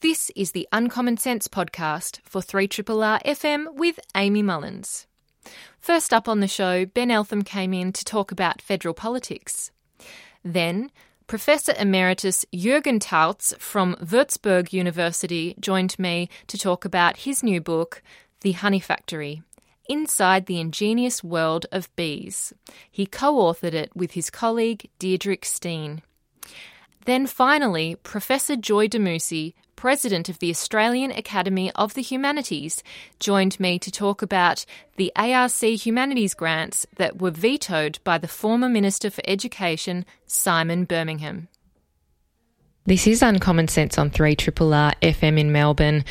This is the Uncommon Sense podcast for 3RRR FM with Amy Mullins. First up on the show, Ben Eltham came in to talk about federal politics. Then, Professor Emeritus Jürgen Tautz from Würzburg University joined me to talk about his new book, The Honey Factory Inside the Ingenious World of Bees. He co authored it with his colleague Diederik Steen. Then finally, Professor Joy Damousi President of the Australian Academy of the Humanities, joined me to talk about the ARC Humanities grants that were vetoed by the former Minister for Education, Simon Birmingham. This is Uncommon Sense on 3 R FM in Melbourne.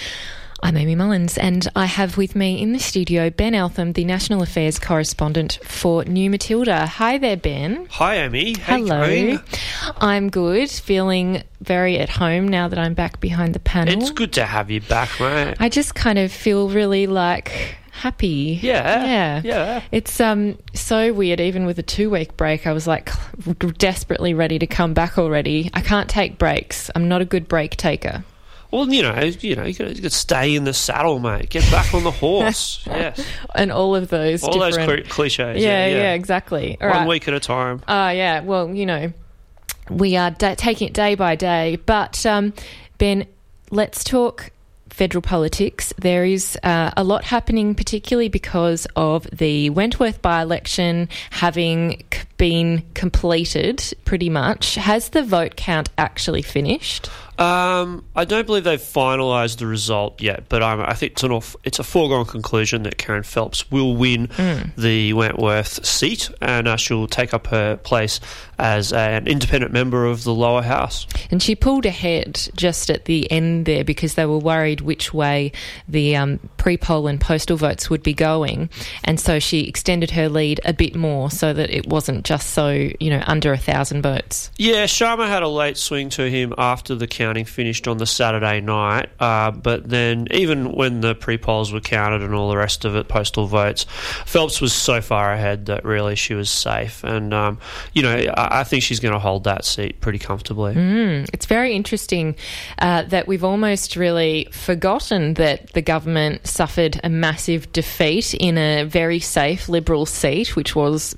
I'm Amy Mullins, and I have with me in the studio Ben Eltham, the National Affairs correspondent for New Matilda. Hi there, Ben. Hi, Amy. Hello. I'm good, feeling very at home now that I'm back behind the panel. It's good to have you back, mate. I just kind of feel really like happy. Yeah. Yeah. Yeah. It's um so weird even with a 2 week break I was like desperately ready to come back already. I can't take breaks. I'm not a good break taker. Well, you know, you know, you could, stay in the saddle, mate. Get back on the horse. yes, and all of those, all different... those cliches. Yeah, yeah, yeah exactly. All One right. week at a time. Ah, uh, yeah. Well, you know, we are da- taking it day by day. But um, Ben, let's talk federal politics. There is uh, a lot happening, particularly because of the Wentworth by election having been completed pretty much. Has the vote count actually finished? Um, I don't believe they've finalised the result yet, but um, I think it's, an off, it's a foregone conclusion that Kerryn Phelps will win mm. the Wentworth seat and uh, she'll take up her place as an independent member of the lower house. And she pulled ahead just at the end there because they were worried which way the um, pre poll and postal votes would be going. And so she extended her lead a bit more so that it wasn't just so, you know, under a thousand votes. Yeah, Sharma had a late swing to him after the counting finished on the Saturday night. Uh, but then, even when the pre polls were counted and all the rest of it, postal votes, Phelps was so far ahead that really she was safe. And, um, you know, I, I, think she's going to hold that seat pretty comfortably. Mm, it's very interesting uh, that we've almost really forgotten that the government suffered a massive defeat in a very safe Liberal seat, which was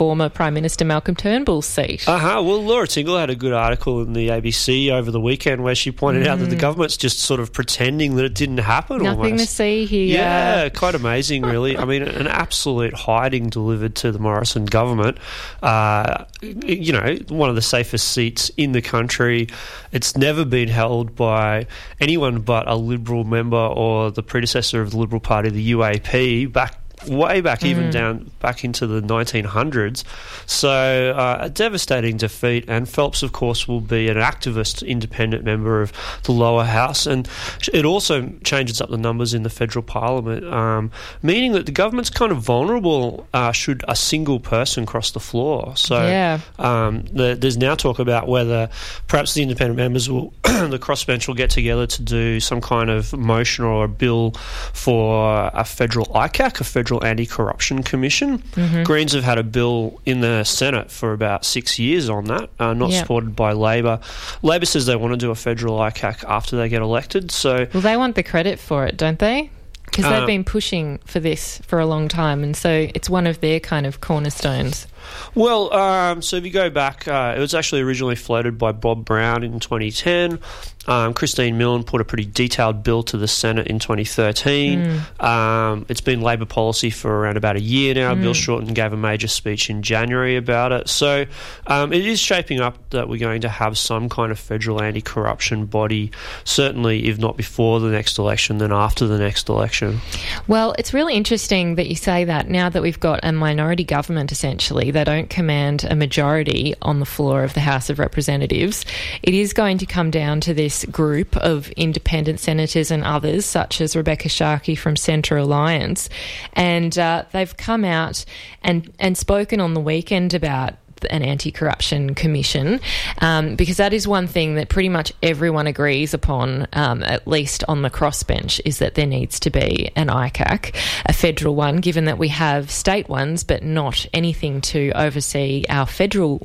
former Prime Minister Malcolm Turnbull's seat. Uh huh. Well, Laura Tingle had a good article in the ABC over the weekend where she pointed mm. out that the mm. government's just sort of pretending that it didn't happen. Nothing almost. to see here. Yeah, quite amazing, really. I mean, an absolute hiding delivered to the Morrison government. Uh, you know, one of the safest seats in the country. It's never been held by anyone but a Liberal member or the predecessor of the Liberal Party, the UAP, back way back, even mm. down back into the 1900s. So uh, a devastating defeat. And Phelps, of course, will be an activist, independent member of the lower house, and it also changes up the numbers in the federal parliament, um, meaning that the government's kind of vulnerable uh, should a single person cross the floor. So yeah. um, the, there's now talk about whether perhaps the independent members will, the crossbench will get together to do some kind of motion or a bill for a federal ICAC, a federal Federal Anti Corruption Commission. Mm-hmm. Greens have had a bill in the Senate for about six years on that, uh, not yep. supported by Labor. Labor says they want to do a federal ICAC after they get elected. So, well, they want the credit for it, don't they? Because they've uh, been pushing for this for a long time, and so it's one of their kind of cornerstones. Well, um, so if you go back, uh, it was actually originally floated by Bob Brown in 2010. Um, Christine Milne put a pretty detailed bill to the Senate in 2013. Mm. Um, it's been Labor policy for around about a year now. Mm. Bill Shorten gave a major speech in January about it. So um, it is shaping up that we're going to have some kind of federal anti corruption body, certainly, if not before the next election, then after the next election. Well, it's really interesting that you say that now that we've got a minority government essentially they don't command a majority on the floor of the House of Representatives. It is going to come down to this group of independent senators and others, such as Rebekha Sharkie from Centre Alliance, and uh, they've come out and and spoken on the weekend about an anti corruption commission, um, because that is one thing that pretty much everyone agrees upon, um, at least on the crossbench, is that there needs to be an ICAC, a federal one, given that we have state ones, but not anything to oversee our federal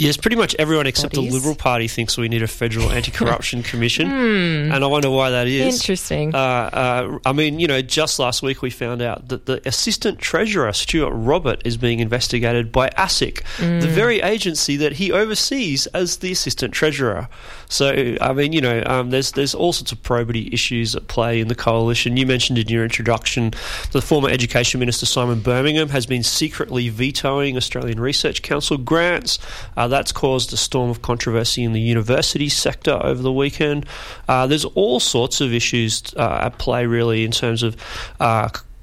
Yes, pretty much everyone except Bodies. the Liberal Party thinks we need a federal anti-corruption commission, Hmm. and I wonder why that is. Interesting. Uh, uh, I mean, you know, just last week we found out that the Assistant Treasurer, Stuart Robert, is being investigated by ASIC, the very agency that he oversees as the Assistant Treasurer. So, I mean, you know, um, there's there's all sorts of probity issues at play in the coalition. You mentioned in your introduction the former Education Minister Simon Birmingham has been secretly vetoing Australian Research Council grants. Uh, that's caused a storm of controversy in the university sector over the weekend. Uh, there's all sorts of issues uh, at play, really, in terms of.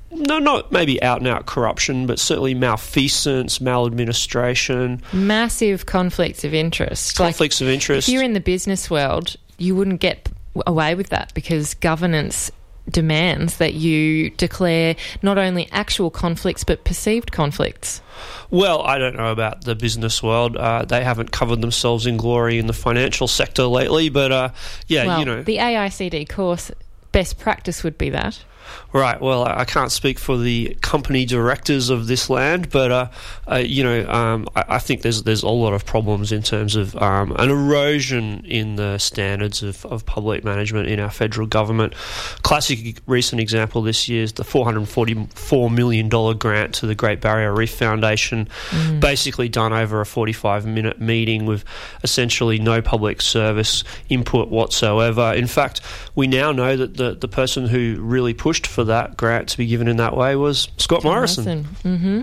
No, not maybe out and out corruption, but certainly malfeasance, maladministration, Massive conflicts of interest. Like, conflicts of interest. if you're in the business world, you wouldn't get away with that because governance demands that you declare not only actual conflicts but perceived conflicts. Well, I don't know about the business world. Uh, they haven't covered themselves in glory in the financial sector lately, but uh, yeah, well, you know. the AICD course best practice would be that. Right. Well, I can't speak for the company directors of this land, but uh, uh, you know, um, I, I think there's there's a lot of problems in terms of um, an erosion in the standards of, of public management in our federal government. Classic recent example this year is the 444 million dollar grant to the Great Barrier Reef Foundation, basically done over a 45 minute meeting with essentially no public service input whatsoever. In fact, we now know that the the person who really pushed for that grant to be given in that way was Scott Morrison. hmm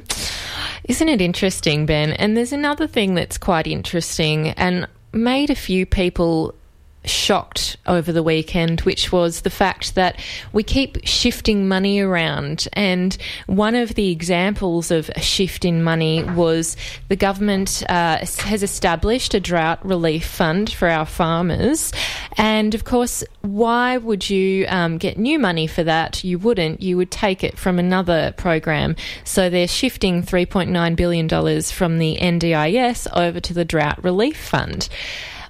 Isn't it interesting, Ben? And there's another thing that's quite interesting and made a few people shocked over the weekend, which was the fact that we keep shifting money around. And one of the examples of a shift in money was the government uh, has established a drought relief fund for our farmers. And of course, why would you um, get new money for that? You wouldn't. You would take it from another program. So they're shifting $3.9 billion from the NDIS over to the drought relief fund.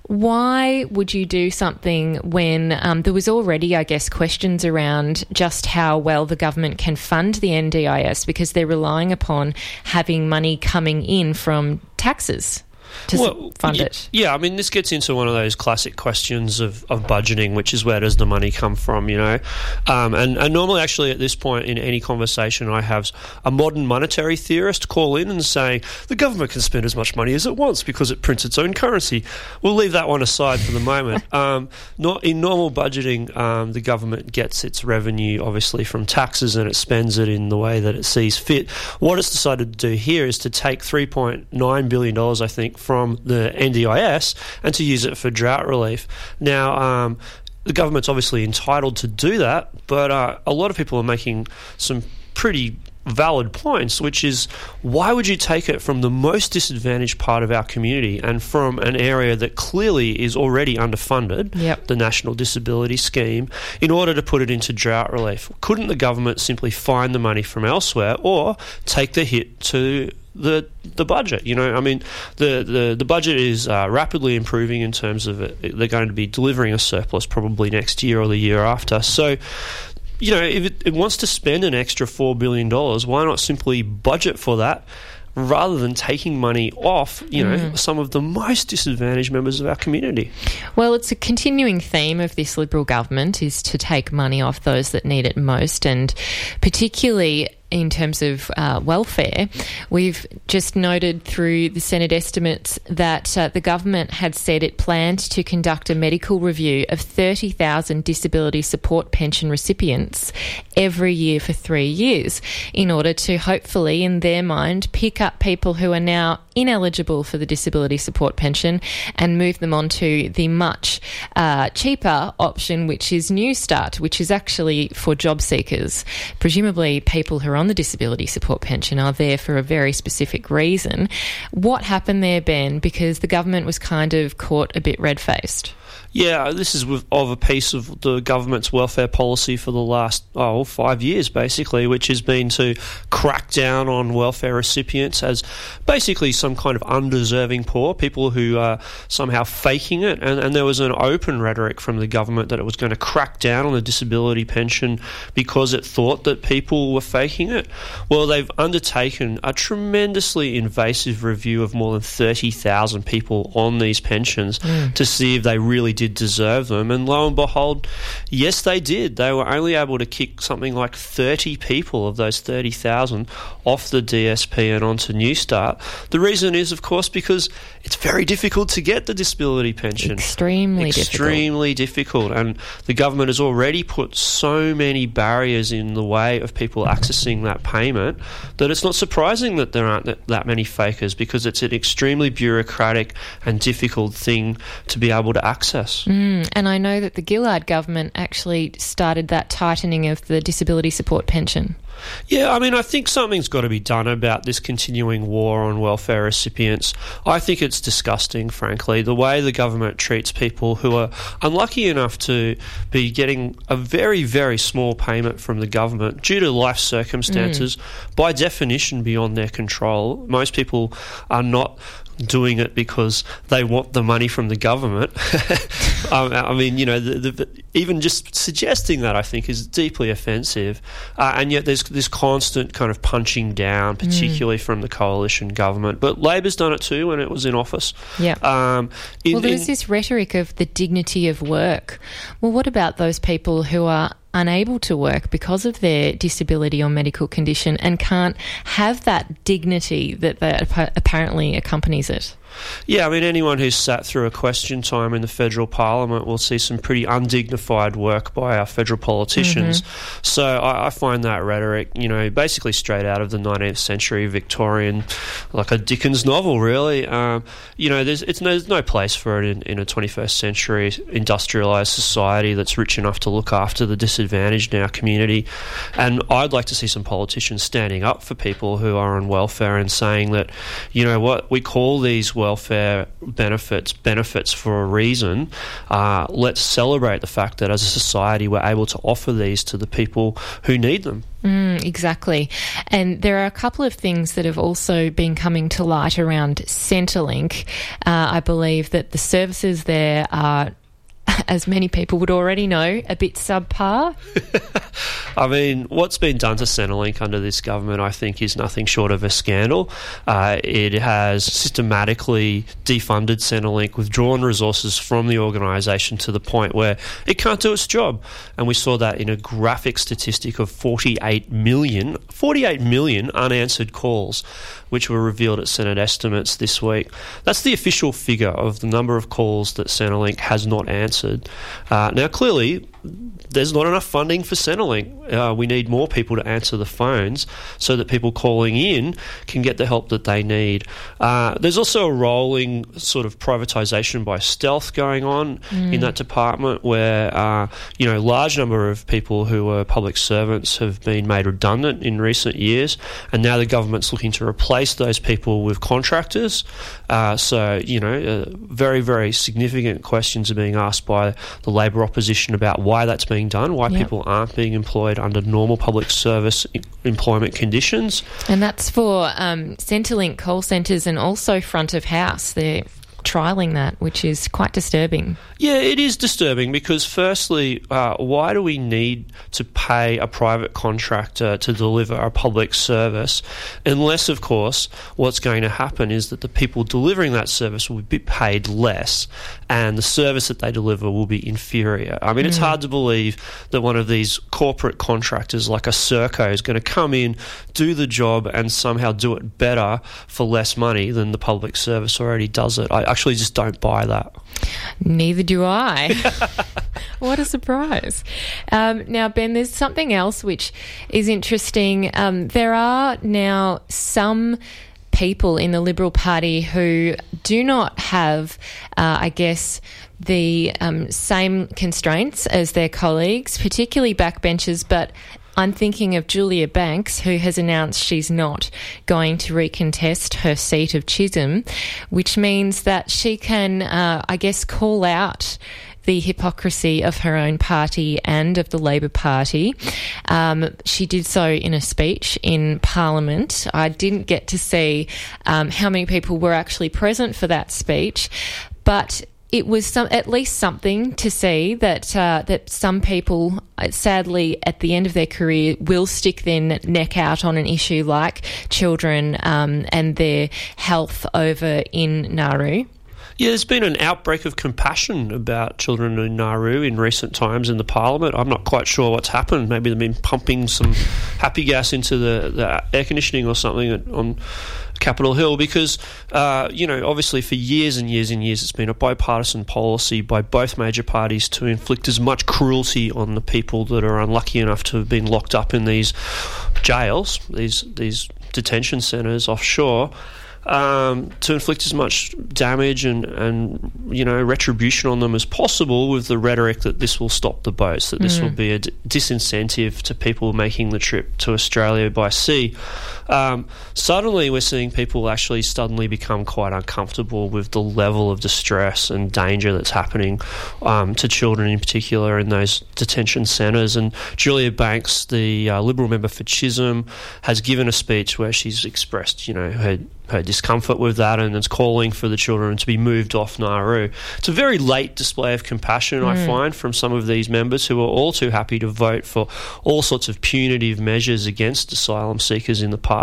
Why would you do something when um, there was already, I guess, questions around just how well the government can fund the NDIS because they're relying upon having money coming in from taxes to Well, fund y- it? Yeah, I mean, this gets into one of those classic questions of, of budgeting, which is where does the money come from, you know? Um, and, and normally, actually, at this point in any conversation, I have a modern monetary theorist call in and say the government can spend as much money as it wants because it prints its own currency. We'll leave that one aside for the moment. um, not in normal budgeting, um, the government gets its revenue obviously from taxes and it spends it in the way that it sees fit. What it's decided to do here is to take $3.9 billion, I think, from the NDIS and to use it for drought relief. Now, um, the government's obviously entitled to do that, but uh, a lot of people are making some pretty valid points, which is why would you take it from the most disadvantaged part of our community and from an area that clearly is already underfunded, Yep. the National Disability Scheme, in order to put it into drought relief? Couldn't the government simply find the money from elsewhere or take the hit to the the budget. You know, I mean, the the, the budget is uh, rapidly improving in terms of it, they're going to be delivering a surplus probably next year or the year after. So. You know, if it, it wants to spend an extra $4 billion, why not simply budget for that rather than taking money off, you know, some of the most disadvantaged members of our community? Well, it's a continuing theme of this Liberal government is to take money off those that need it most, and particularly in terms of uh, welfare, we've just noted through the Senate estimates that uh, the government had said it planned to conduct a medical review of 30,000 disability support pension recipients every year for three years in order to hopefully, in their mind, pick up people who are now ineligible for the disability support pension and move them onto the much uh, cheaper option, which is Newstart, which is actually for job seekers. Presumably, people who are on the disability support pension are there for a very specific reason. What happened there, Ben? Because the government was kind of caught a bit red faced. Yeah, this is with, of a piece of the government's welfare policy for the last oh five years, basically, which has been to crack down on welfare recipients as basically some kind of undeserving poor, people who are somehow faking it. And, and there was an open rhetoric from the government that it was going to crack down on the disability pension because it thought that people were faking it. Well, they've undertaken a tremendously invasive review of more than 30,000 people on these pensions mm. to see if they really did did deserve them. And lo and behold, yes, they did. They were only able to kick something like 30 people of those 30,000 off the DSP and onto Newstart. The reason is, of course, because it's very difficult to get the disability pension. Extremely, Extremely difficult. difficult. And the government has already put so many barriers in the way of people accessing that payment that it's not surprising that there aren't that many fakers because it's an extremely bureaucratic and difficult thing to be able to access. Mm, and I know that the Gillard government actually started that tightening of the disability support pension. Yeah, I mean, I think something's got to be done about this continuing war on welfare recipients. I think it's disgusting, frankly, the way the government treats people who are unlucky enough to be getting a very, very small payment from the government due to life circumstances, mm. by definition beyond their control. Most people are not doing it because they want the money from the government. um, I mean, you know, the, the, even just suggesting that I think is deeply offensive. Uh, and yet there's this constant kind of punching down, particularly mm. from the coalition government. But Labor's done it too when it was in office. Yeah. Um, well, there's this rhetoric of the dignity of work. Well, what about those people who are unable to work because of their disability or medical condition and can't have that dignity that, that apparently accompanies it. Yeah, I mean, anyone who's sat through a question time in the federal parliament will see some pretty undignified work by our federal politicians. Mm-hmm. So I, I, find that rhetoric, you know, basically straight out of the 19th century Victorian, like a Dickens novel, really. Um, you know, there's, it's there's no place for it in, in a 21st century industrialised society that's rich enough to look after the disadvantaged in our community. And I'd like to see some politicians standing up for people who are on welfare and saying that, you know what, we call these welfare benefits benefits for a reason. Uh, let's celebrate the fact that as a society we're able to offer these to the people who need them. Mm, exactly. And there are a couple of things that have also been coming to light around Centrelink. Uh, I believe that the services there are as many people would already know, a bit subpar. I mean, what's been done to Centrelink under this government, I think, is nothing short of a scandal. Uh, it has systematically defunded Centrelink, withdrawn resources from the organisation to the point where it can't do its job. And we saw that in a graphic statistic of 48 million, 48 million unanswered calls which were revealed at Senate estimates this week. That's the official figure of the number of calls that Centrelink has not answered. Uh, now, clearly, there's not enough funding for Centrelink. Uh, we need more people to answer the phones so that people calling in can get the help that they need. Uh, there's also a rolling sort of privatisation by stealth going on mm. in that department where, uh, you know, large number of people who were public servants have been made redundant in recent years, and now the government's looking to replace those people with contractors. Uh, so, you know, uh, very, very significant questions are being asked by the Labor opposition about why why that's being done, why yep. people aren't being employed under normal public service employment conditions. And that's for um, Centrelink call centres and also front of house. They're trialling that, which is quite disturbing. Yeah, it is disturbing because, firstly, uh, why do we need to pay a private contractor to deliver a public service unless, of course, what's going to happen is that the people delivering that service will be paid less and the service that they deliver will be inferior? I mean, mm. it's hard to believe that one of these corporate contractors like a Serco is going to come in, do the job, and somehow do it better for less money than the public service already does it. I actually just don't buy that. Neither do I. what a surprise. Um, now, Ben, there's something else which is interesting. Um, there are now some people in the Liberal Party who do not have, uh, I guess, the um, same constraints as their colleagues, particularly backbenchers, but I'm thinking of Julia Banks, who has announced she's not going to recontest her seat of Chisholm, which means that she can, uh, I guess, call out the hypocrisy of her own party and of the Labor Party. Um, she did so in a speech in Parliament. I didn't get to see um, how many people were actually present for that speech, but it was some, at least something to see that uh, that some people, uh, sadly, at the end of their career, will stick their neck out on an issue like children um, and their health over in Nauru. Yeah, there's been an outbreak of compassion about children in Nauru in recent times in the parliament. I'm not quite sure what's happened. Maybe they've been pumping some happy gas into the, the air conditioning or something on Capital Hill because, uh, you know, obviously for years and years and years it's been a bipartisan policy by both major parties to inflict as much cruelty on the people that are unlucky enough to have been locked up in these jails, these these detention centres offshore um, to inflict as much damage and, and you know retribution on them as possible with the rhetoric that this will stop the boats, that this mm. will be a d- disincentive to people making the trip to Australia by sea. Um, suddenly, we're seeing people actually suddenly become quite uncomfortable with the level of distress and danger that's happening um, to children in particular in those detention centres. And Julia Banks, the uh, Liberal member for Chisholm, has given a speech where she's expressed, you know, her her discomfort with that and is calling for the children to be moved off Nauru. It's a very late display of compassion, mm. I find, from some of these members who are all too happy to vote for all sorts of punitive measures against asylum seekers in the past.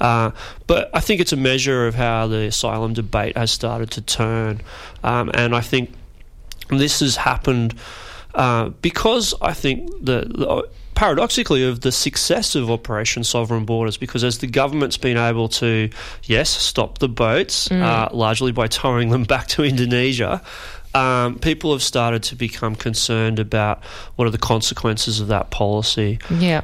Uh, but I think it's a measure of how the asylum debate has started to turn. Um, and I think this has happened. Uh, because I think the, paradoxically of the success of Operation Sovereign Borders because as the government's been able to, yes, stop the boats mm. uh, largely by towing them back to Indonesia. Um, people have started to become concerned about what are the consequences of that policy. Yeah.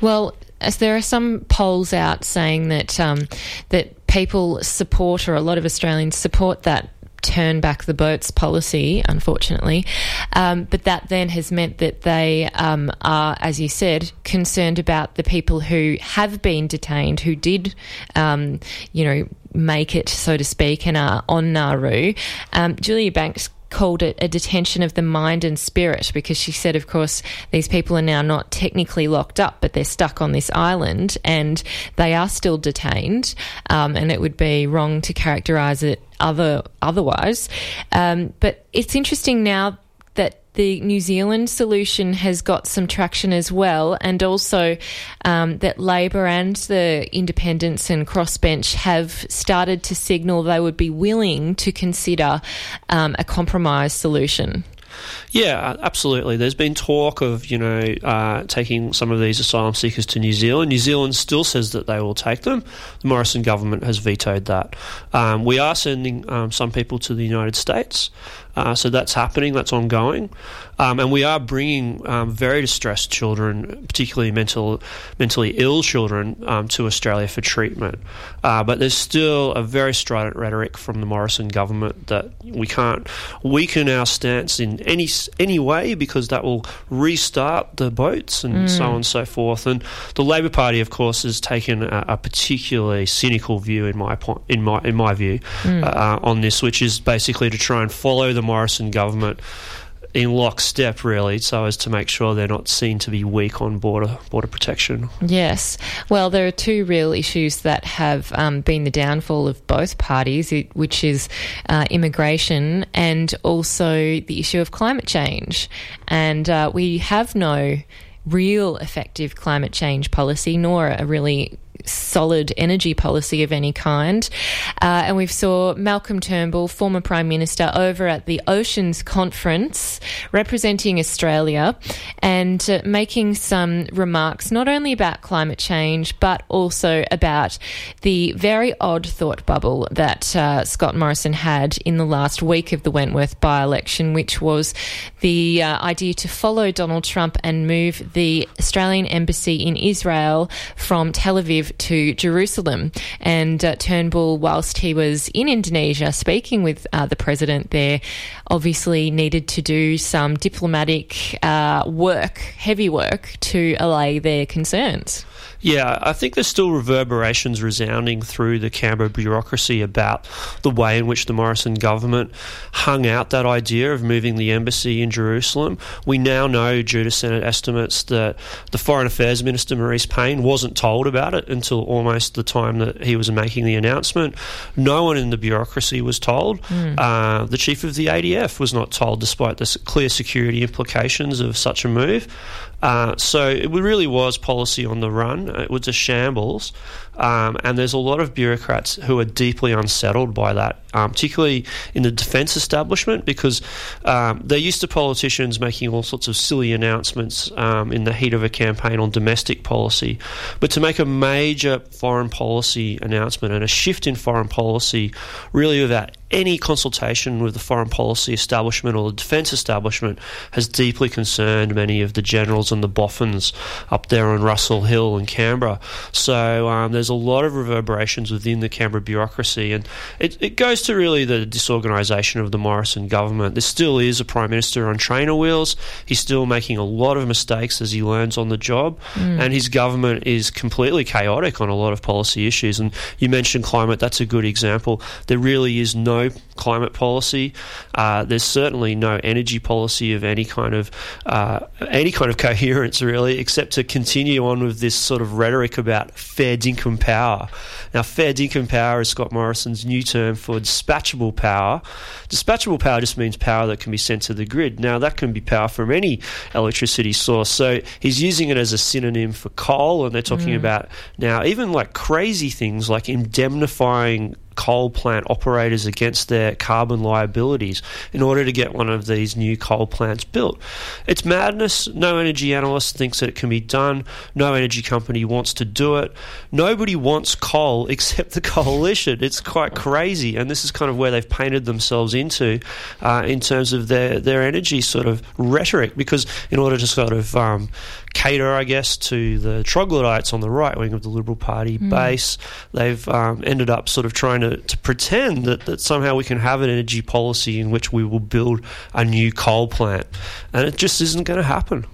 Well, as there are some polls out saying that um, that people support, or a lot of Australians support that turn back the boats policy, unfortunately. Um, but that then has meant that they um, are, as you said, concerned about the people who have been detained, who did, um, you know, make it, so to speak, and are on Nauru. Um, Julia Banks called it a detention of the mind and spirit because she said, of course, these people are now not technically locked up, but they're stuck on this island and they are still detained. Um, and it would be wrong to characterise it other otherwise. Um, but it's interesting now that the New Zealand solution has got some traction as well, and also um, that Labor and the independents and crossbench have started to signal they would be willing to consider um, a compromise solution. Yeah, absolutely. There's been talk of you know uh, taking some of these asylum seekers to New Zealand. New Zealand still says that they will take them. The Morrison government has vetoed that. Um, we are sending um, some people to the United States. Uh, so that's happening, that's ongoing. Um, and we are bringing um, very distressed children, particularly mental, mentally ill children, um, to Australia for treatment. Uh, but there's still a very strident rhetoric from the Morrison government that we can't weaken our stance in any any way because that will restart the boats and mm. so on and so forth. And the Labor Party, of course, has taken a, a particularly cynical view in my point, in my in my view, mm. uh, on this, which is basically to try and follow the Morrison government in lockstep, really, so as to make sure they're not seen to be weak on border border protection. Yes, well, there are two real issues that have um, been the downfall of both parties, which is uh, immigration and also the issue of climate change, and uh, we have no real effective climate change policy, nor a really solid energy policy of any kind. Uh, and we've saw Malcolm Turnbull, former Prime Minister, over at the Oceans Conference representing Australia and uh, making some remarks not only about climate change but also about the very odd thought bubble that uh, Scott Morrison had in the last week of the Wentworth by election, which was the uh, idea to follow Donald Trump and move the Australian embassy in Israel from Tel Aviv move to Jerusalem. And uh, Turnbull, whilst he was in Indonesia speaking with uh, the president there, obviously needed to do some diplomatic uh, work, heavy work, to allay their concerns. Yeah, I think there's still reverberations resounding through the Canberra bureaucracy about the way in which the Morrison government hung out that idea of moving the embassy in Jerusalem. We now know, due to Senate estimates, that the Foreign Affairs Minister, Marise Payne, wasn't told about it until almost the time that he was making the announcement. No one in the bureaucracy was told. Mm. Uh, the chief of the ADF was not told, despite the clear security implications of such a move. Uh, so it really was policy on the run. It was a shambles. Um, and there's a lot of bureaucrats who are deeply unsettled by that, um, particularly in the defence establishment, because um, they're used to politicians making all sorts of silly announcements um, in the heat of a campaign on domestic policy. But to make a major foreign policy announcement and a shift in foreign policy, really without any consultation with the foreign policy establishment or the defence establishment, has deeply concerned many of the generals and the boffins up there on Russell Hill in Canberra. So um, there's there's a lot of reverberations within the Canberra bureaucracy, and it, it goes to really the disorganisation of the Morrison government. There still is a Prime Minister on trainer wheels. He's still making a lot of mistakes as he learns on the job, mm. and his government is completely chaotic on a lot of policy issues. And you mentioned climate, that's a good example. There really is no climate policy. Uh, there's certainly no energy policy of any kind of uh, any kind of coherence, really, except to continue on with this sort of rhetoric about fair dinkum power. Now, fair dinkum power is Scott Morrison's new term for dispatchable power. Dispatchable power just means power that can be sent to the grid. Now, that can be power from any electricity source. So he's using it as a synonym for coal, and they're talking mm. about now even like crazy things like indemnifying coal plant operators against their carbon liabilities in order to get one of these new coal plants built. It's madness. No energy analyst thinks that it can be done. No energy company wants to do it. Nobody wants coal except the coalition. It's quite crazy, and this is kind of where they've painted themselves into uh, in terms of their their energy sort of rhetoric. Because in order to sort of um, cater, I guess, to the troglodytes on the right wing of the Liberal Party mm. base. They've um, ended up sort of trying to, to pretend that, that somehow we can have an energy policy in which we will build a new coal plant. And it just isn't going to happen.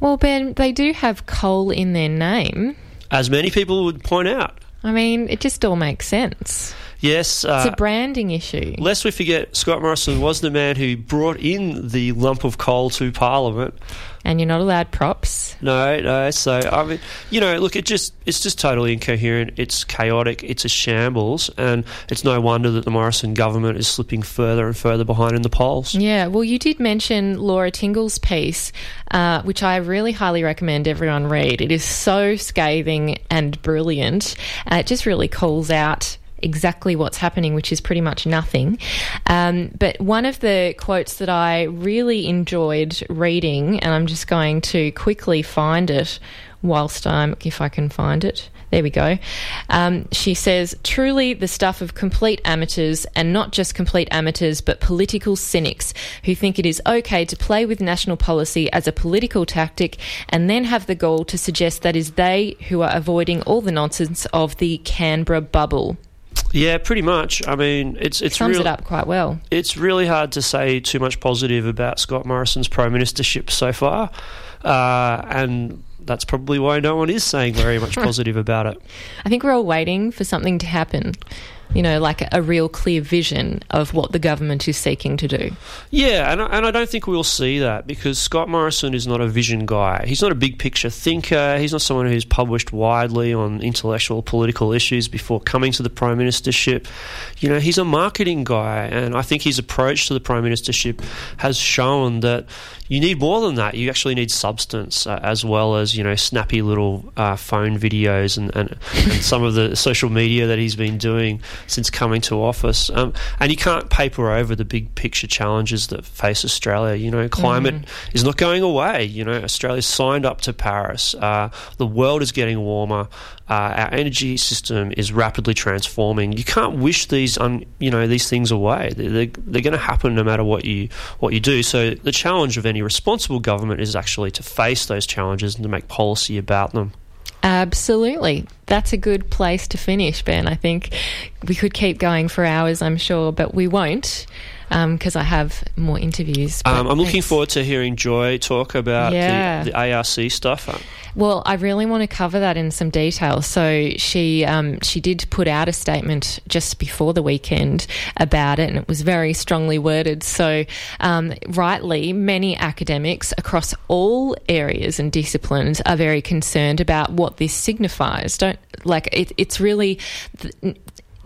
Well, Ben, they do have coal in their name. As many people would point out. I mean, it just all makes sense. Yes. Uh, it's a branding issue. Lest we forget, Scott Morrison was the man who brought in the lump of coal to Parliament. And you're not allowed props. No, no. So I mean, you know, look, it just it's just totally incoherent. It's chaotic. It's a shambles, and it's no wonder that the Morrison government is slipping further and further behind in the polls. Yeah. Well, you did mention Laura Tingle's piece, uh, which I really highly recommend everyone read. It is so scathing and brilliant. Uh, it just really calls out exactly what's happening, which is pretty much nothing. Um, but one of the quotes that I really enjoyed reading, and I'm just going to quickly find it whilst I'm, if I can find it. There we go. Um, she says, truly the stuff of complete amateurs, and not just complete amateurs, but political cynics who think it is okay to play with national policy as a political tactic and then have the goal to suggest that is they who are avoiding all the nonsense of the Canberra bubble. Yeah, pretty much. I mean, it's it's sums real, it up quite well. It's really hard to say too much positive about Scott Morrison's prime ministership so far, uh, and that's probably why no one is saying very much positive about it. I think we're all waiting for something to happen you know, like a, real clear vision of what the government is seeking to do. Yeah, and I, and I don't think we'll see that because Scott Morrison is not a vision guy. He's not a big picture thinker. He's not someone who's published widely on intellectual political issues before coming to the prime ministership. You know, he's a marketing guy, and I think his approach to the prime ministership has shown that you need more than that. You actually need substance uh, as well as you know snappy little uh, phone videos and, and, and, some of the social media that he's been doing since coming to office. Um, and you can't paper over the big picture challenges that face Australia. You know, climate mm. is not going away. You know, Australia's signed up to Paris. Uh, the world is getting warmer. Uh, our energy system is rapidly transforming. You can't wish these, un, you know, these things away. They're, they're, they're going to happen no matter what you what you do. So the challenge of any responsible government is actually to face those challenges and to make policy about them. Absolutely. That's a good place to finish, Ben. I think we could keep going for hours, I'm sure, but we won't because um, I have more interviews. Um, I'm looking forward to hearing Joy talk about yeah. the, the, ARC stuff. Well, I really want to cover that in some detail. So she um, she did put out a statement just before the weekend about it, and it was very strongly worded. So um, rightly, many academics across all areas and disciplines are very concerned about what this signifies. Don't like it, it's really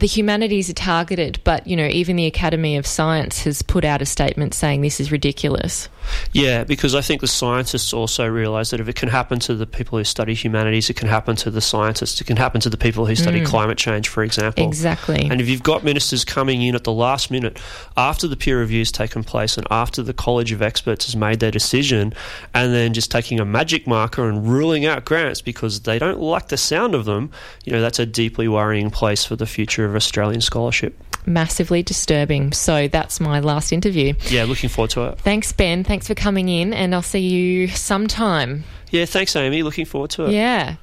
the humanities are targeted, but you know, even the Academy of Science has put out a statement saying this is ridiculous. Yeah, because I think the scientists also realise that if it can happen to the people who study humanities, it can happen to the scientists, it can happen to the people who study mm. climate change, for example. Exactly. And if you've got ministers coming in at the last minute, after the peer review has taken place and after the College of Experts has made their decision, and then just taking a magic marker and ruling out grants because they don't like the sound of them, you know, that's a deeply worrying place for the future of Australian scholarship massively disturbing. So that's my last interview. Yeah, looking forward to it. Thanks, Ben. Thanks for coming in, and I'll see you sometime. Yeah, thanks, Amy. Looking forward to it. Yeah.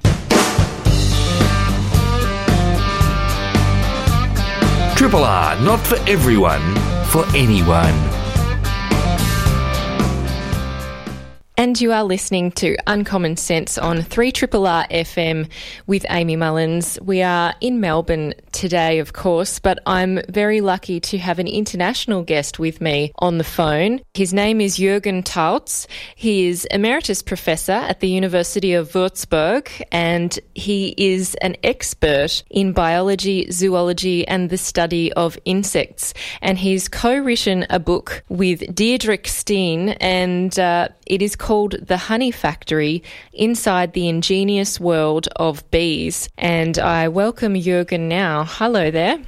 Triple R, not for everyone, for anyone. And you are listening to Uncommon Sense on 3 R FM with Amy Mullins. We are in Melbourne today, of course, but I'm very lucky to have an international guest with me on the phone. His name is Jürgen Tautz. He is Emeritus Professor at the University of Würzburg and he is an expert in biology, zoology, and the study of insects. And he's co written a book with Diederik Steen, and uh, it is called called The Honey Factory Inside the Ingenious World of Bees. And I welcome Jürgen now. Hello there.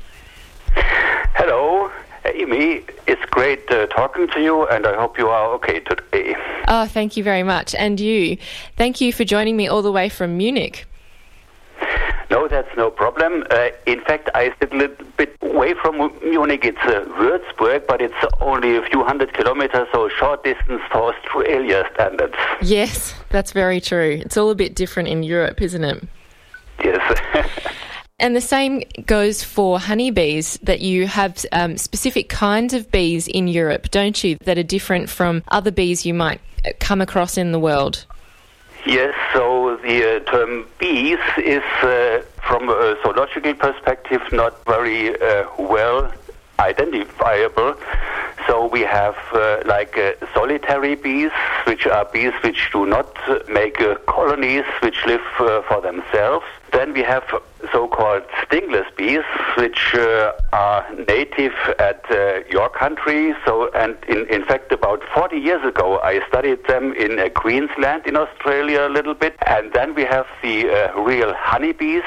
Hello, Amy. It's great uh, talking to you, and I hope you are okay today. Oh, thank you very much. And you. Thank you for joining me all the way from Munich. No, that's no problem. Uh, in fact, I sit a little bit away from Munich. It's uh, Würzburg, but it's only a few hundred kilometers, so short distance for Australia standards. Yes, that's very true. It's all a bit different in Europe, isn't it? Yes. And the same goes for honeybees, that you have um, specific kinds of bees in Europe, don't you, that are different from other bees you might come across in the world? Yes, so the uh, term bees is, uh, from a zoological perspective, not very uh, well identifiable. So we have uh, like uh, solitary bees, which are bees which do not make uh, colonies, which live for themselves. Then we have so-called stingless bees, which uh, are native at uh, your country. So, and in, in fact, about 40 years ago, I studied them in uh, Queensland in Australia a little bit. And then we have the uh, real honeybees,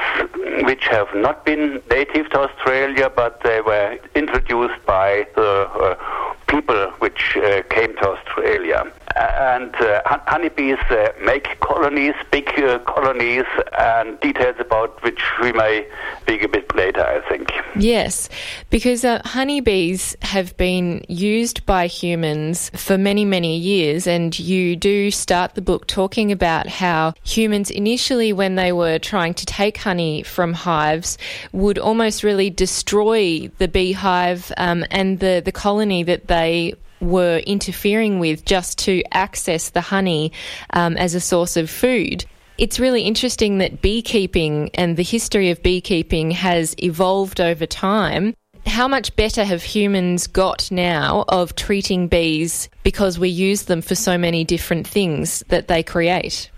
which have not been native to Australia, but they were introduced by the uh, people which uh, came to Australia. And uh, honeybees uh, make colonies, big uh, colonies, and details about which we may speak a bit later, I think. Yes, because uh, honeybees have been used by humans for many, many years, and you do start the book talking about how humans initially, when they were trying to take honey from hives, would almost really destroy the beehive um, and the, the colony that they were interfering with just to access the honey um, as a source of food. It's really interesting that beekeeping and the history of beekeeping has evolved over time. How much better have humans got now of treating bees because we use them for so many different things that they create?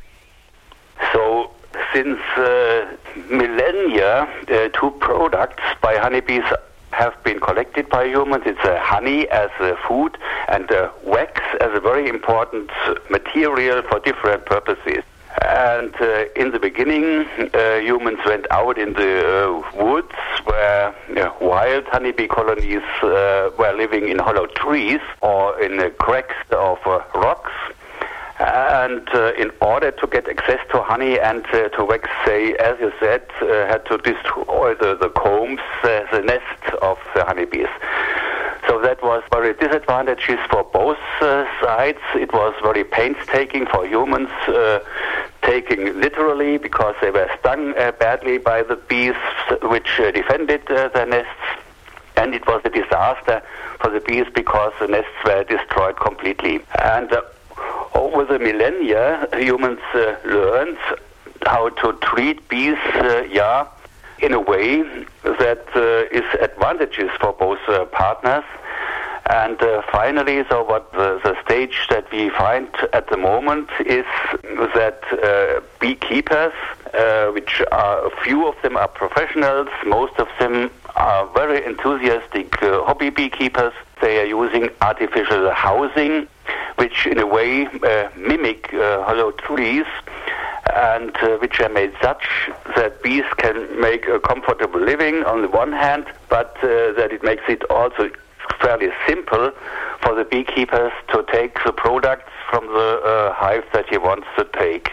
So, since uh, millennia, uh, two products by honeybees have been collected by humans. It's uh, honey as a food and uh, wax as a very important material for different purposes. And uh, in the beginning, uh, humans went out in the uh, woods where wild honeybee colonies uh, were living in hollow trees or in the cracks of rocks. And uh, in order to get access to honey and uh, to wax, say, as you said, uh, had to destroy the, the combs, uh, the nest of the honeybees. So that was very disadvantageous for both uh, sides. It was very painstaking for humans uh, taken literally because they were stung uh, badly by the bees which uh, defended uh, their nests. And it was a disaster for the bees because the nests were destroyed completely. And uh, over the millennia, humans uh, learned how to treat bees, yeah, in a way that is advantageous for both partners. And uh, finally, so what the, the, stage that we find at the moment is that uh, beekeepers, uh, which are a few of them are professionals, most of them are very enthusiastic uh, hobby beekeepers. They are using artificial housing, which in a way uh, mimic uh, hollow trees and uh, which are made such that bees can make a comfortable living on the one hand, but uh, that it makes it also fairly simple for the beekeepers to take the products from the uh, hive that he wants to take.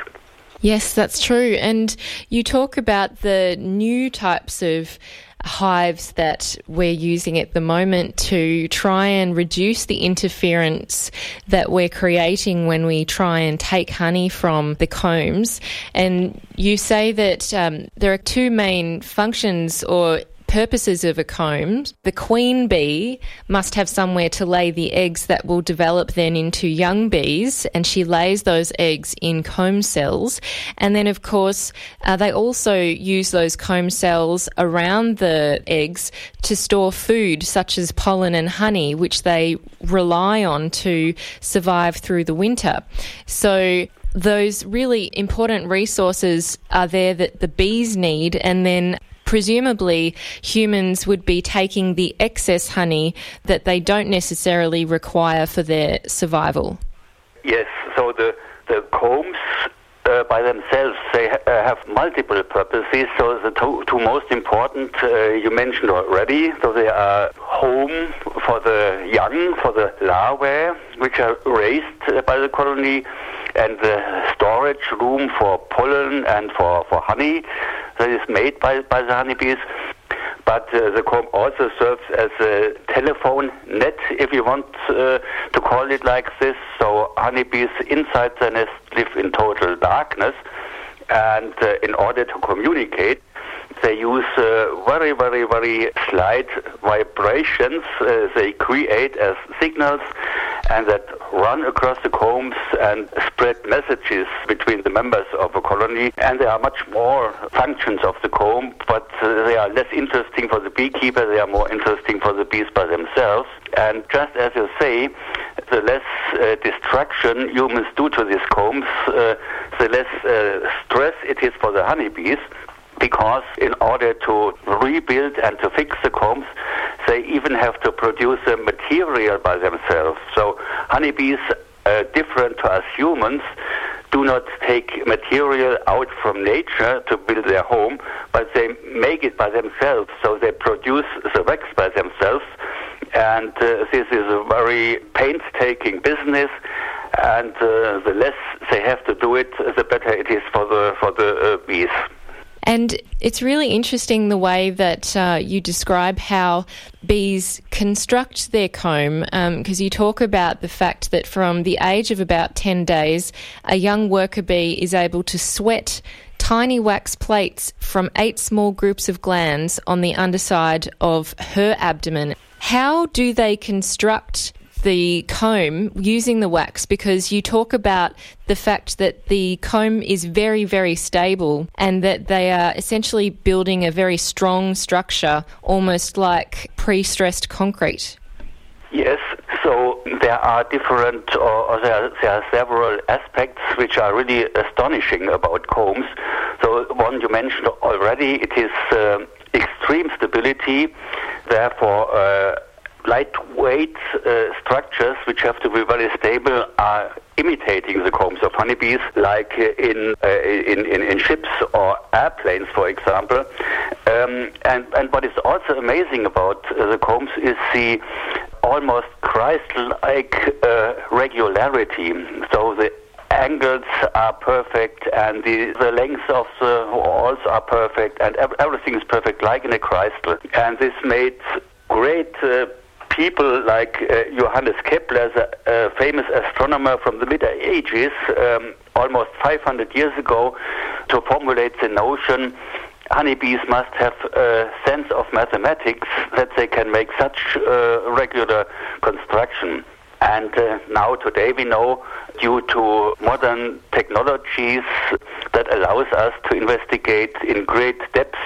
Yes, that's true. And you talk about the new types of hives that we're using at the moment to try and reduce the interference that we're creating when we try and take honey from the combs. And you say that um, there are two main functions or purposes of a comb, the queen bee must have somewhere to lay the eggs that will develop then into young bees, and she lays those eggs in comb cells. And then, of course, uh, they also use those comb cells around the eggs to store food, such as pollen and honey, which they rely on to survive through the winter. So, those really important resources are there that the bees need, and then presumably humans would be taking the excess honey that they don't necessarily require for their survival. Yes, so the, the combs uh, by themselves, they ha- uh, have multiple purposes. So the two, two most important uh, you mentioned already. So they are home for the young, for the larvae, which are raised uh, by the colony, and the storage room for pollen and for, for honey that is made by, by the honeybees. But uh, the comb also serves as a telephone net, if you want uh, to call it like this. So honeybees inside the nest live in total darkness, and uh, in order to communicate, they use uh, very, very, very slight vibrations uh, they create as signals and that run across the combs and spread messages between the members of a colony. And there are much more functions of the comb, but uh, they are less interesting for the beekeeper. They are more interesting for the bees by themselves. And just as you say, the less uh, destruction humans do to these combs, uh, the less uh, stress it is for the honeybees because in order to rebuild and to fix the combs, they even have to produce the material by themselves. So honeybees, uh, different to us humans, do not take material out from nature to build their home, but they make it by themselves. So they produce the wax by themselves, and uh, this is a very painstaking business. And uh, the less they have to do it, the better it is for the for the uh, bees. And it's really interesting the way that uh, you describe how bees construct their comb, because um, you talk about the fact that from the age of about 10 days, a young worker bee is able to sweat tiny wax plates from eight small groups of glands on the underside of her abdomen. How do they construct the comb using the wax because you talk about the fact that the comb is very, very stable and that they are essentially building a very strong structure, almost like pre stressed concrete. Yes, so there are different, or, there, are, there, are, several aspects which are really astonishing about combs. So one you mentioned already, it is uh, extreme stability, therefore. Uh, lightweight uh, structures which have to be very stable are imitating the combs of honeybees, like uh, in, uh, in, in, in, ships or airplanes, for example. Um, and, and what is also amazing about uh, the combs is the almost crystal-like uh, regularity. So the angles are perfect and the, the length of the walls are perfect and everything is perfect like in a crystal. And this made great uh, people like uh, Johannes Kepler, the uh, famous astronomer from the Middle Ages, um, almost 500 years ago, to formulate the notion honeybees must have a sense of mathematics that they can make such uh, regular construction. And uh, now today we know due to modern technologies that allows us to investigate in great depth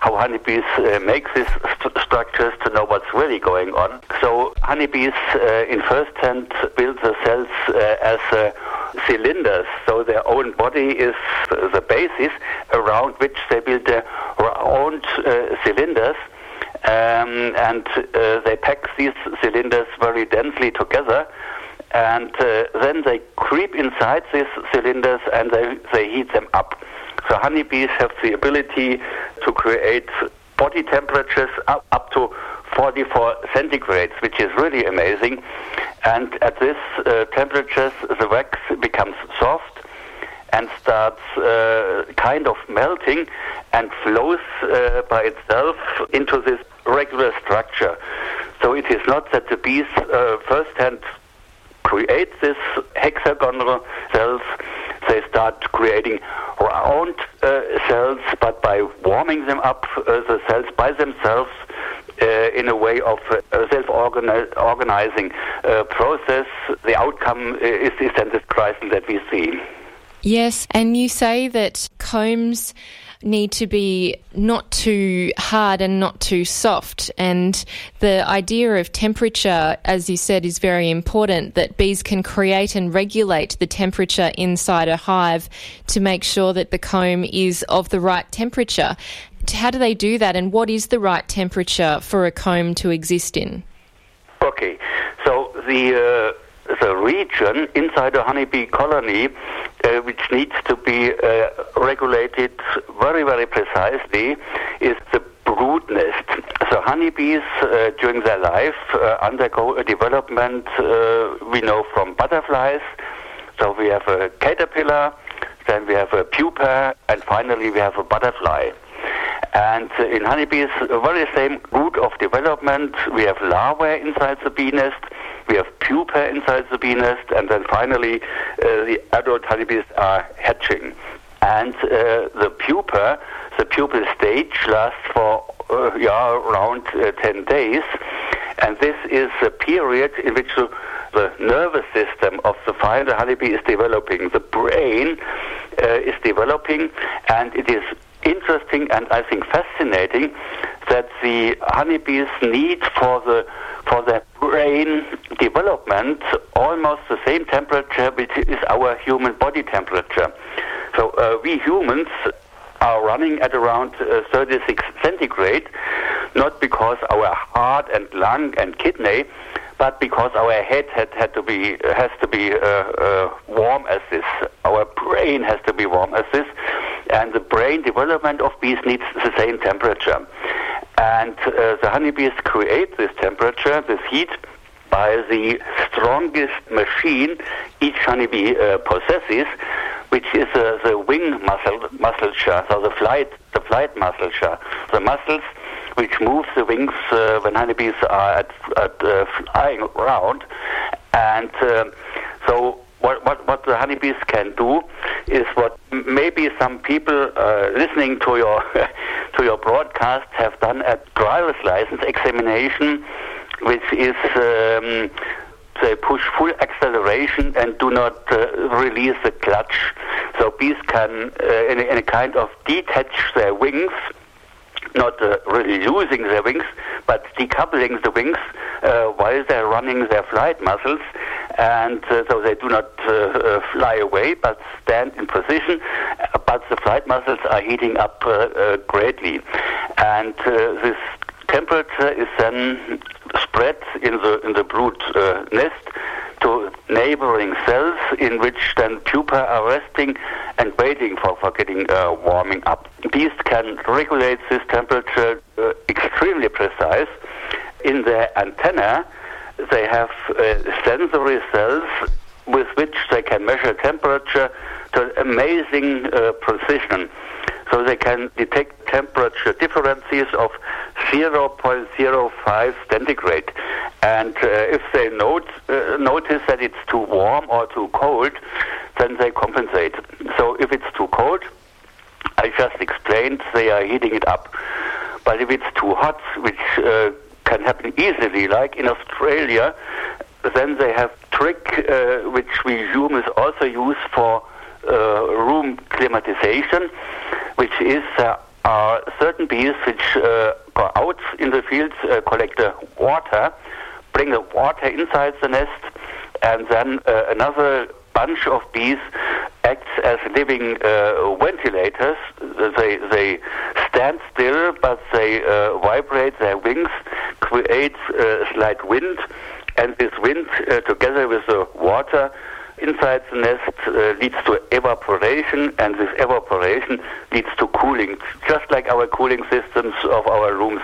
how honeybees uh, make these st- structures to know what's really going on. So honeybees uh, in first hand build the cells uh, as uh, cylinders, so their own body is the basis around which they build their own uh, cylinders. Um, and uh, they pack these cylinders very densely together and uh, then they creep inside these cylinders and they, they heat them up. So honeybees have the ability to create body temperatures up, up to 44 centigrades, which is really amazing. And at this uh, temperatures, the wax becomes soft and starts uh, kind of melting and flows uh, by itself into this regular structure. So it is not that the bees uh, first hand create this hexagonal cells, they start creating round uh, cells, but by warming them up, uh, the cells by themselves uh, in a way of uh, self-organizing uh, process, the outcome is, is then this crisis that we see. Yes, and you say that combs need to be not too hard and not too soft. And the idea of temperature, as you said, is very important that bees can create and regulate the temperature inside a hive to make sure that the comb is of the right temperature. How do they do that, and what is the right temperature for a comb to exist in? Okay, so the uh the region inside a honeybee colony uh, which needs to be uh, regulated very, very precisely is the brood nest. So honeybees uh, during their life uh, undergo a development uh, we know from butterflies. So we have a caterpillar, then we have a pupa, and finally we have a butterfly. And in honeybees, very same route of development. We have larvae inside the bee nest. We have pupa inside the bee nest, and then finally, uh, the adult honeybees are hatching. And uh, the pupa, the pupal stage, lasts for uh, yeah, around uh, 10 days. And this is a period in which the, the nervous system of the final honeybee is developing. The brain is developing, and it is interesting and I think fascinating that the honeybees need for the for the brain development almost the same temperature which is our human body temperature. So uh, we humans are running at around uh, 36 centigrade, not because our heart and lung and kidney, but because our head had, had to be has to be uh, uh, warm as this, our brain has to be warm as this, and the brain development of bees needs the same temperature. And uh, the honeybees create this temperature, this heat, by the strongest machine each honeybee uh, possesses, which is uh, the wing muscle musculature, so the flight the flight musculature, the muscles which moves the wings uh, when honeybees are at, at uh, flying around, and uh, so what, what, what the honeybees can do is what maybe some people uh, listening to your to your broadcast have done at driver's license examination, which is um, they push full acceleration and do not uh, release the clutch. So bees can, uh, in, a, in, a, kind of detach their wings not uh, really losing their wings, but decoupling the wings uh, while they're running their flight muscles, and uh, so they do not uh, uh, fly away but stand in position. But the flight muscles are heating up uh, greatly, and this temperature is then spread in the in the brood nest to neighboring cells in which then pupa are resting and waiting for, for getting uh, warming up. Bees can regulate this temperature uh, extremely precise. In their antenna, they have uh, sensory cells with which they can measure temperature to amazing uh, precision. So they can detect temperature differences of 0.05 centigrade. And uh, if they note, uh, notice that it's too warm or too cold, then they compensate. So if it's too cold, I just explained they are heating it up. But if it's too hot, which uh, can happen easily, like in Australia, then they have trick uh, which we is also used for room climatization, which is uh, are certain bees which uh, go out in the fields, uh, collect the water, bring the water inside the nest, and then uh, another bunch of bees acts as living uh, ventilators. They they stand still, but they uh, vibrate their wings, create uh, slight wind, and this wind, uh, together with the water inside the nest, uh, leads to evaporation, and this evaporation leads to cooling, just like our cooling systems of our rooms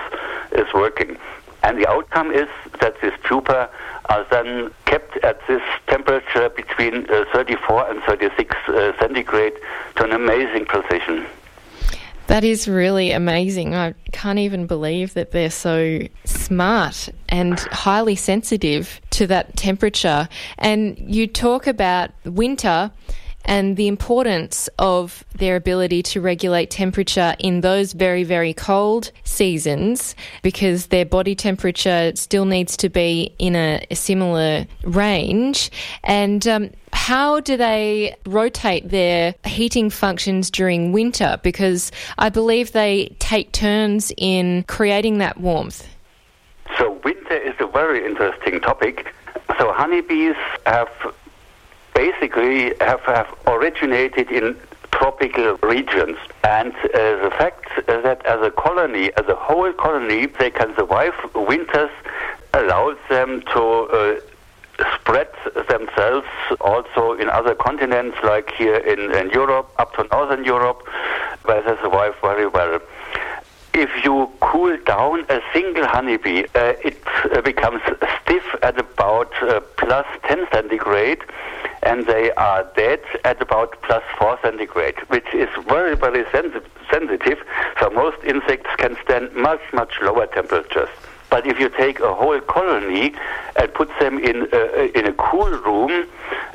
is working. And the outcome is that this pupa are then kept at this temperature between uh, 34 and 36 uh, centigrade to an amazing precision. That is really amazing. I can't even believe that they're so smart and highly sensitive to that temperature. And you talk about winter and the importance of their ability to regulate temperature in those very, very cold seasons because their body temperature still needs to be in a, a similar range. And um, how do they rotate their heating functions during winter? Because I believe they take turns in creating that warmth. So, winter is a very interesting topic. So, honeybees have basically have, have originated in tropical regions. And uh, the fact that as a colony, as a whole colony, they can survive winters allows them to uh, spread themselves also in other continents, like here in, in Europe, up to Northern Europe, where they survive very well if you cool down a single honeybee, uh, it uh, becomes stiff at about uh, plus 10 centigrade, and they are dead at about plus 4 centigrade, which is very, very sensi- sensitive. So most insects can stand much, much lower temperatures. But if you take a whole colony and put them in uh, in a cool room,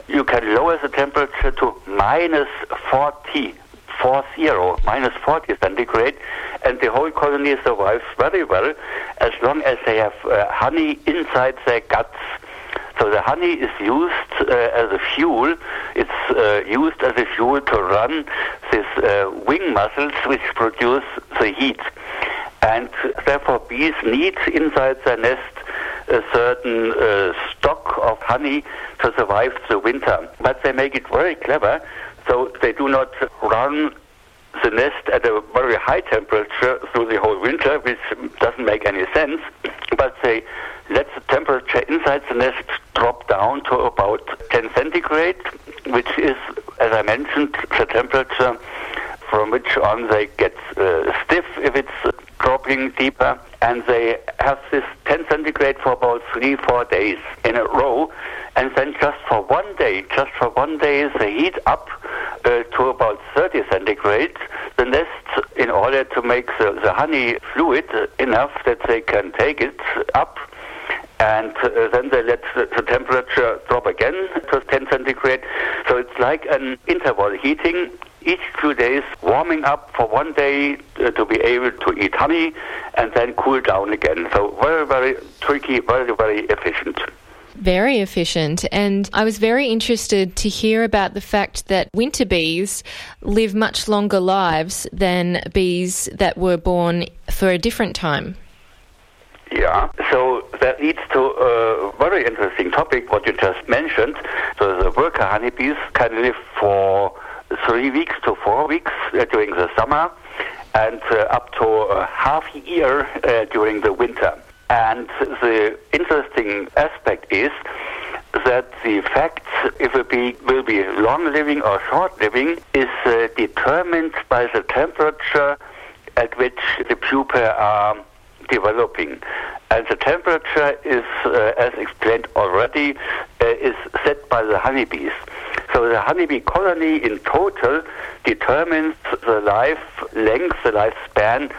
you can lower the temperature to minus 40 40, minus 40 centigrade, and the whole colony survives very well as long as they have uh, honey inside their guts. So the honey is used uh, as a fuel. It's uh, used as a fuel to run these uh, wing muscles which produce the heat. And therefore bees need inside their nest a certain uh, stock of honey to survive the winter. But they make it very clever so they do not run the nest at a very high temperature through the whole winter, which doesn't make any sense. But they let the temperature inside the nest drop down to about 10 centigrade, which is, as I mentioned, the temperature from which on they get uh, stiff if it's dropping deeper. And they have this 10 centigrade for about three, four days in a row. And then just for one day, just for one day, they heat up uh, to about 30 centigrade the nest in order to make the, the honey fluid enough that they can take it up and uh, then they let the, the, temperature drop again to 10 centigrade. So it's like an interval heating each two days, warming up for one day uh, to be able to eat honey and then cool down again. So very, very tricky, very, very efficient. Very efficient. And I was very interested to hear about the fact that winter bees live much longer lives than bees that were born for a different time. Yeah, so that leads to a very interesting topic, what you just mentioned. So the worker honeybees can live for three weeks to four weeks uh, during the summer and uh, up to half a half year uh, during the winter. And the interesting aspect is that the fact if a bee will be long living or short living is uh, determined by the temperature at which the pupae are developing. And the temperature is, uh, as explained already, uh, is set by the honeybees. So the honeybee colony in total determines the life length, the lifespan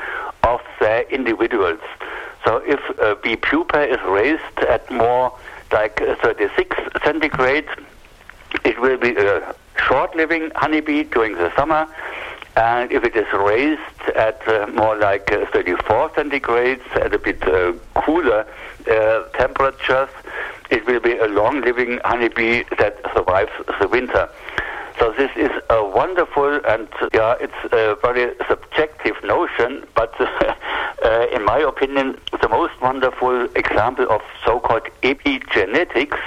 of the individuals. So if a bee pupa is raised at more like 36 centigrade, it will be a short-living honeybee during the summer. And if it is raised at uh, more like uh, 34 centigrades, at a bit uh, cooler uh, temperatures, it will be a long-living honeybee that survives the winter. So this is a wonderful and yeah, it's a very subjective notion, but uh, in my opinion, the most wonderful example of so-called epigenetics,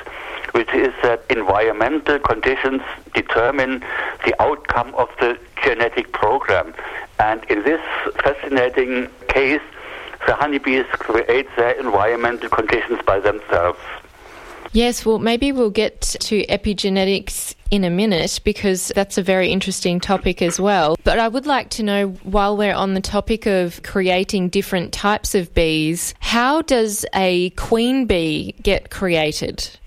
which is that environmental conditions determine the outcome of the genetic program. And in this fascinating case, the honeybees create their environmental conditions by themselves. Yes, well, maybe we'll get to epigenetics in a minute because that's a very interesting topic as well. But I would like to know, while we're on the topic of creating different types of bees, how does a queen bee get created?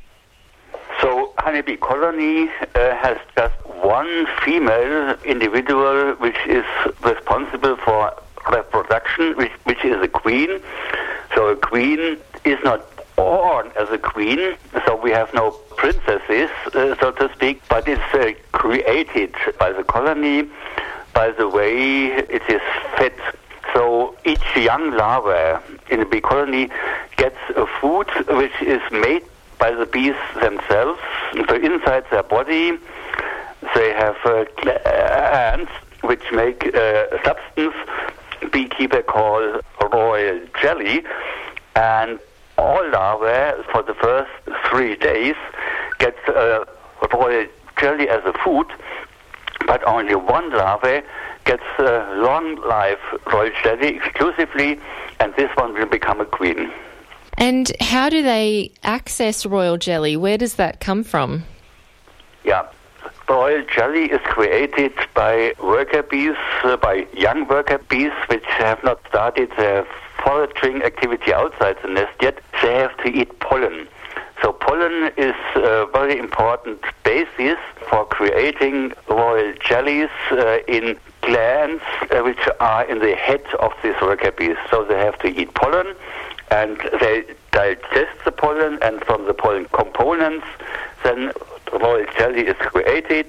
Honeybee colony uh, has just one female individual which is responsible for reproduction, which, which is a queen. So, a queen is not born as a queen, so we have no princesses, uh, so to speak, but it's uh, created by the colony, by the way it is fed. So each young larva in the bee colony gets a food which is made by the bees themselves. So inside their body, they have uh, glands which make a substance beekeeper call royal jelly, and all larvae for the first three days get uh, royal jelly as a food, but only one larvae gets uh, long life royal jelly exclusively, and this one will become a queen. And how do they access royal jelly? Where does that come from? Yeah. Royal jelly is created by worker bees, uh, by young worker bees, which have not started their foraging activity outside the nest yet, they have to eat pollen. So pollen is a very important basis for creating royal jellies uh, in glands uh, which are in the head of these worker bees. So they have to eat pollen and they digest the pollen and from the pollen components then royal jelly is created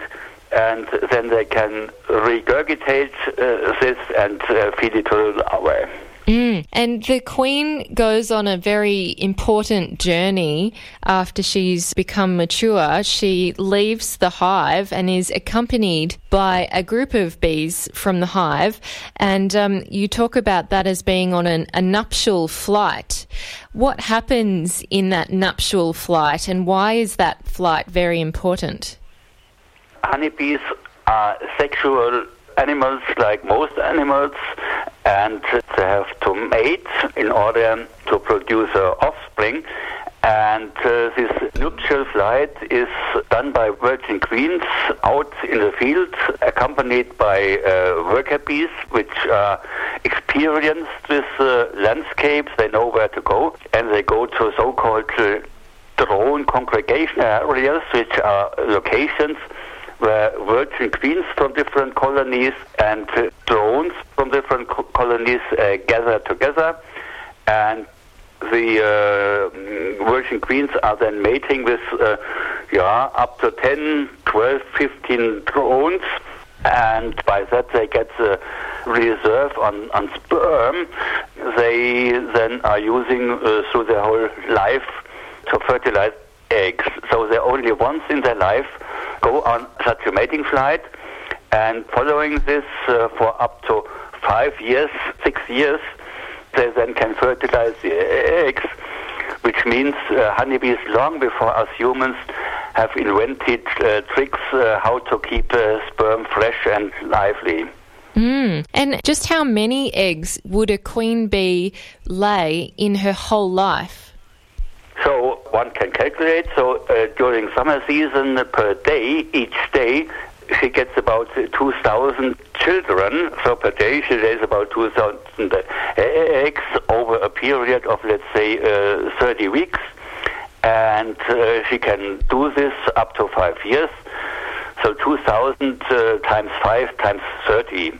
and then they can regurgitate uh, this and uh, feed it to the larvae. Mm. And the queen goes on a very important journey after she's become mature. She leaves the hive and is accompanied by a group of bees from the hive. And um, you talk about that as being on an, a nuptial flight. What happens in that nuptial flight, and why is that flight very important? Honeybees are sexual animals like most animals and they have to mate in order to produce offspring. And uh, this nuptial flight is done by virgin queens out in the field, accompanied by uh, worker bees, which are experienced with uh, landscapes. They know where to go, and they go to so-called uh, drone congregation areas, which are locations where virgin queens from different colonies and drones from different co- colonies uh, gather together, and the uh, virgin queens are then mating with uh, yeah up to 10, 12, 15 drones, and by that they get the reserve on, on sperm. They then are using uh, through their whole life to fertilize eggs. So they're only once in their life go on such a mating flight, and following this uh, for up to five years, six years, they then can fertilize the eggs, which means uh, honeybees long before us humans have invented uh, tricks uh, how to keep uh, sperm fresh and lively. Mm. And just how many eggs would a queen bee lay in her whole life? So one can calculate. So uh, during summer season, per day, each day, she gets about 2,000 children. So per day, she lays about 2,000 eggs over a period of, let's say, uh, 30 weeks. And uh, she can do this up to five years. So 2,000 uh, times 5 times 30.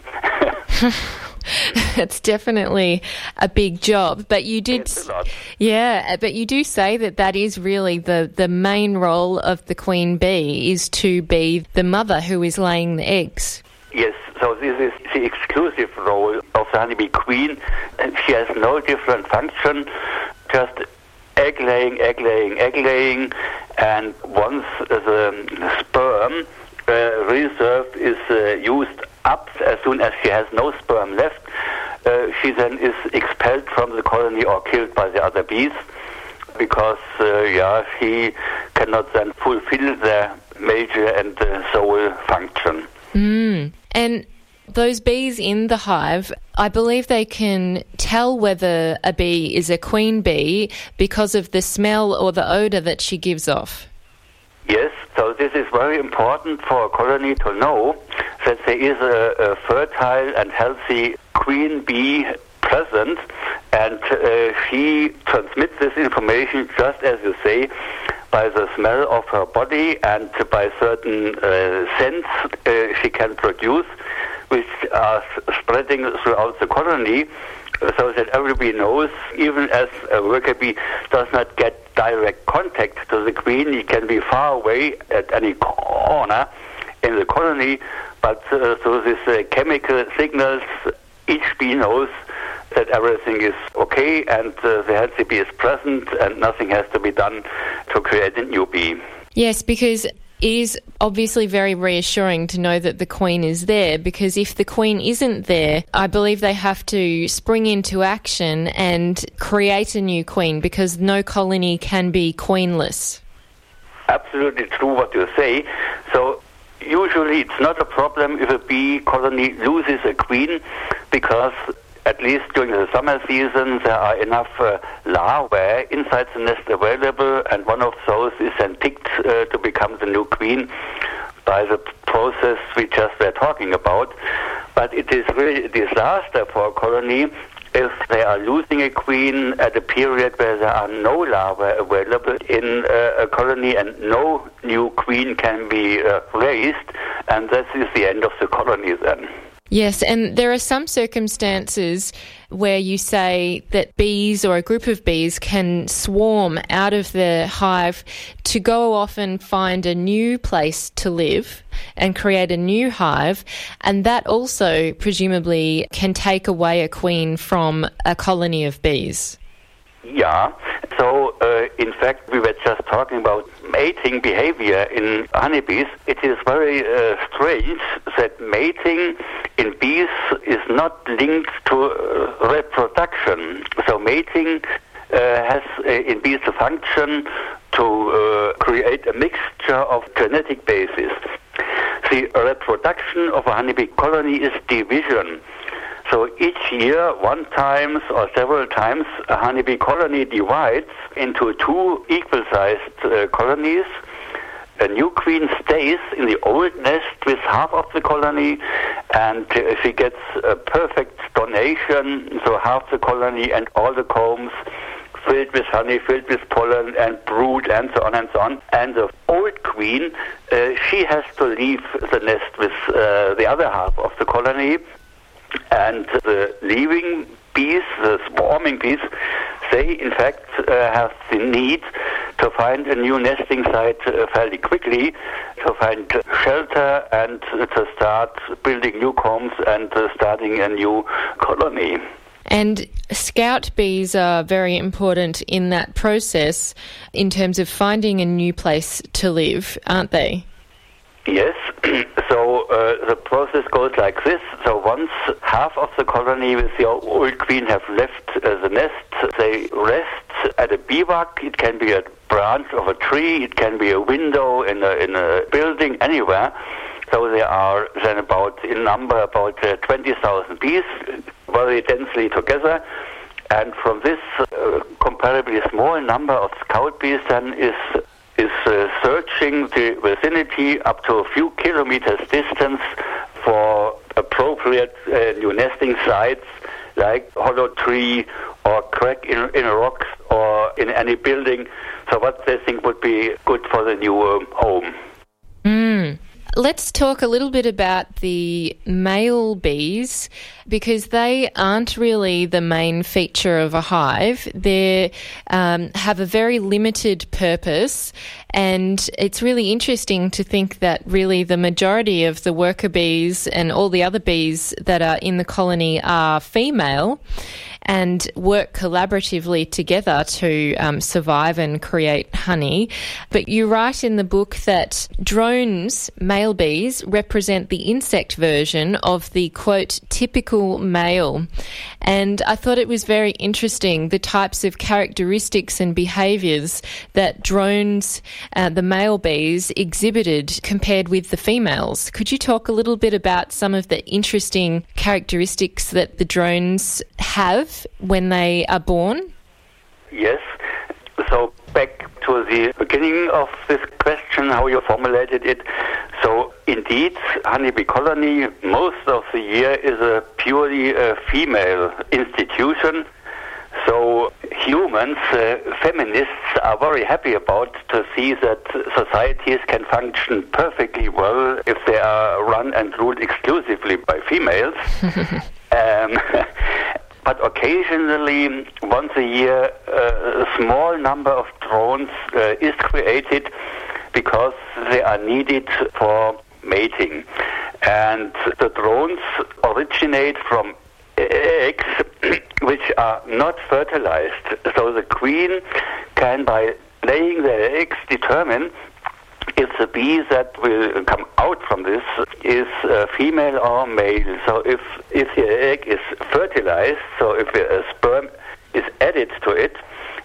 it's definitely a big job. But you did, It's a lot. yeah. But you do say that that is really the the main role of the queen bee is to be the mother who is laying the eggs. Yes, so this is the exclusive role of the honeybee queen. She has no different function, just egg laying, egg laying, egg laying. And once the sperm uh, reserve is uh, used up, as soon as she has no sperm left, uh, she then is expelled from the colony or killed by the other bees because, uh, yeah, she cannot then fulfill their major and uh, sole function. And those bees in the hive, I believe they can tell whether a bee is a queen bee because of the smell or the odor that she gives off. Yes, so this is very important for a colony to know that there is a, a fertile and healthy queen bee present, and uh, she transmits this information just as you say by the smell of her body and by certain uh, scents uh, she can produce, which are spreading throughout the colony so that everybody knows, even as a worker bee does not get direct contact to the queen, he can be far away at any corner in the colony, but uh, through these uh, chemical signals, each bee knows that everything is okay and uh, the healthy bee is present and nothing has to be done to create a new bee. Yes, because is obviously very reassuring to know that the queen is there because if the queen isn't there, I believe they have to spring into action and create a new queen because no colony can be queenless. absolutely true what you say. So usually it's not a problem if a bee colony loses a queen because at least during the summer season there are enough uh, larvae inside the nest available and one of those is then picked uh, to become the new queen by the process we just were talking about. But it is really a disaster for a colony if they are losing a queen at a period where there are no larvae available in uh, a colony and no new queen can be uh, raised, and this is the end of the colony then. Yes, and there are some circumstances where you say that bees or a group of bees can swarm out of the hive to go off and find a new place to live and create a new hive, and that also presumably can take away a queen from a colony of bees. Yeah. So, uh, in fact, we were just talking about mating behavior in honeybees. It is very uh, strange that mating in bees is not linked to uh, reproduction. So, mating uh, has uh, in bees the function to uh, create a mixture of genetic bases. The reproduction of a honeybee colony is division. So each year, one times or several times, a honeybee colony divides into two equal-sized uh, colonies. A new queen stays in the old nest with half of the colony, and uh, she gets a perfect donation, so half the colony and all the combs filled with honey, filled with pollen and brood and so on and so on. And the old queen, uh, she has to leave the nest with uh, the other half of the colony and the leaving bees, the swarming bees, they in fact uh, have the need to find a new nesting site uh, fairly quickly, to find shelter and to start building new combs and uh, starting a new colony. And scout bees are very important in that process in terms of finding a new place to live, aren't they? Yes, so uh, the process goes like this. So once half of the colony with the old queen have left uh, the nest, they rest at a bivouac. It can be a branch of a tree, it can be a window in a, in a building, anywhere. So there are then about, in number, about uh, 20,000 bees, very densely together. And from this uh, comparably small number of scout bees then is is uh, searching the vicinity up to a few kilometers distance for appropriate uh, new nesting sites like hollow tree or crack in, in a rock or in any building. So what they think would be good for the new um, home. Let's talk a little bit about the male bees because they aren't really the main feature of a hive. They um, have a very limited purpose, and it's really interesting to think that really the majority of the worker bees and all the other bees that are in the colony are female and work collaboratively together to um, survive and create honey. But you write in the book that drones, male bees, represent the insect version of the quote, typical male. And I thought it was very interesting the types of characteristics and behaviours that drones, uh, the male bees, exhibited compared with the females. Could you talk a little bit about some of the interesting characteristics that the drones have when they are born? Yes. So back to the beginning of this question, how you formulated it. So indeed, honeybee colony most of the year is a purely uh, female institution. So humans, uh, feminists, are very happy about to see that societies can function perfectly well if they are run and ruled exclusively by females. um, but occasionally, once a year, uh, a small number of drones uh, is created because they are needed for mating. And the drones originate from eggs which are not fertilized. So the queen can, by laying the eggs, determine if the bee that will come out from this is uh, female or male. So if if the egg is fertilized, so if a sperm is added to it,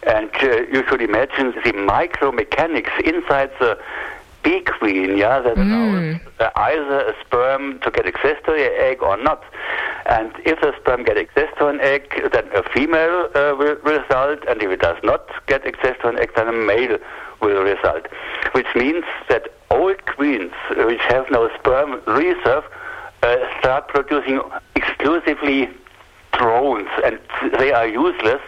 and uh, you should imagine the micromechanics inside the bee queen, yeah, that allows uh, either a sperm to get access to the egg or not. And if the sperm get access to an egg, then a female uh, will result, and if it does not get access to an egg, then a male will result. Which means that old queens, which have no sperm reserve, uh, start producing exclusively drones, and they are useless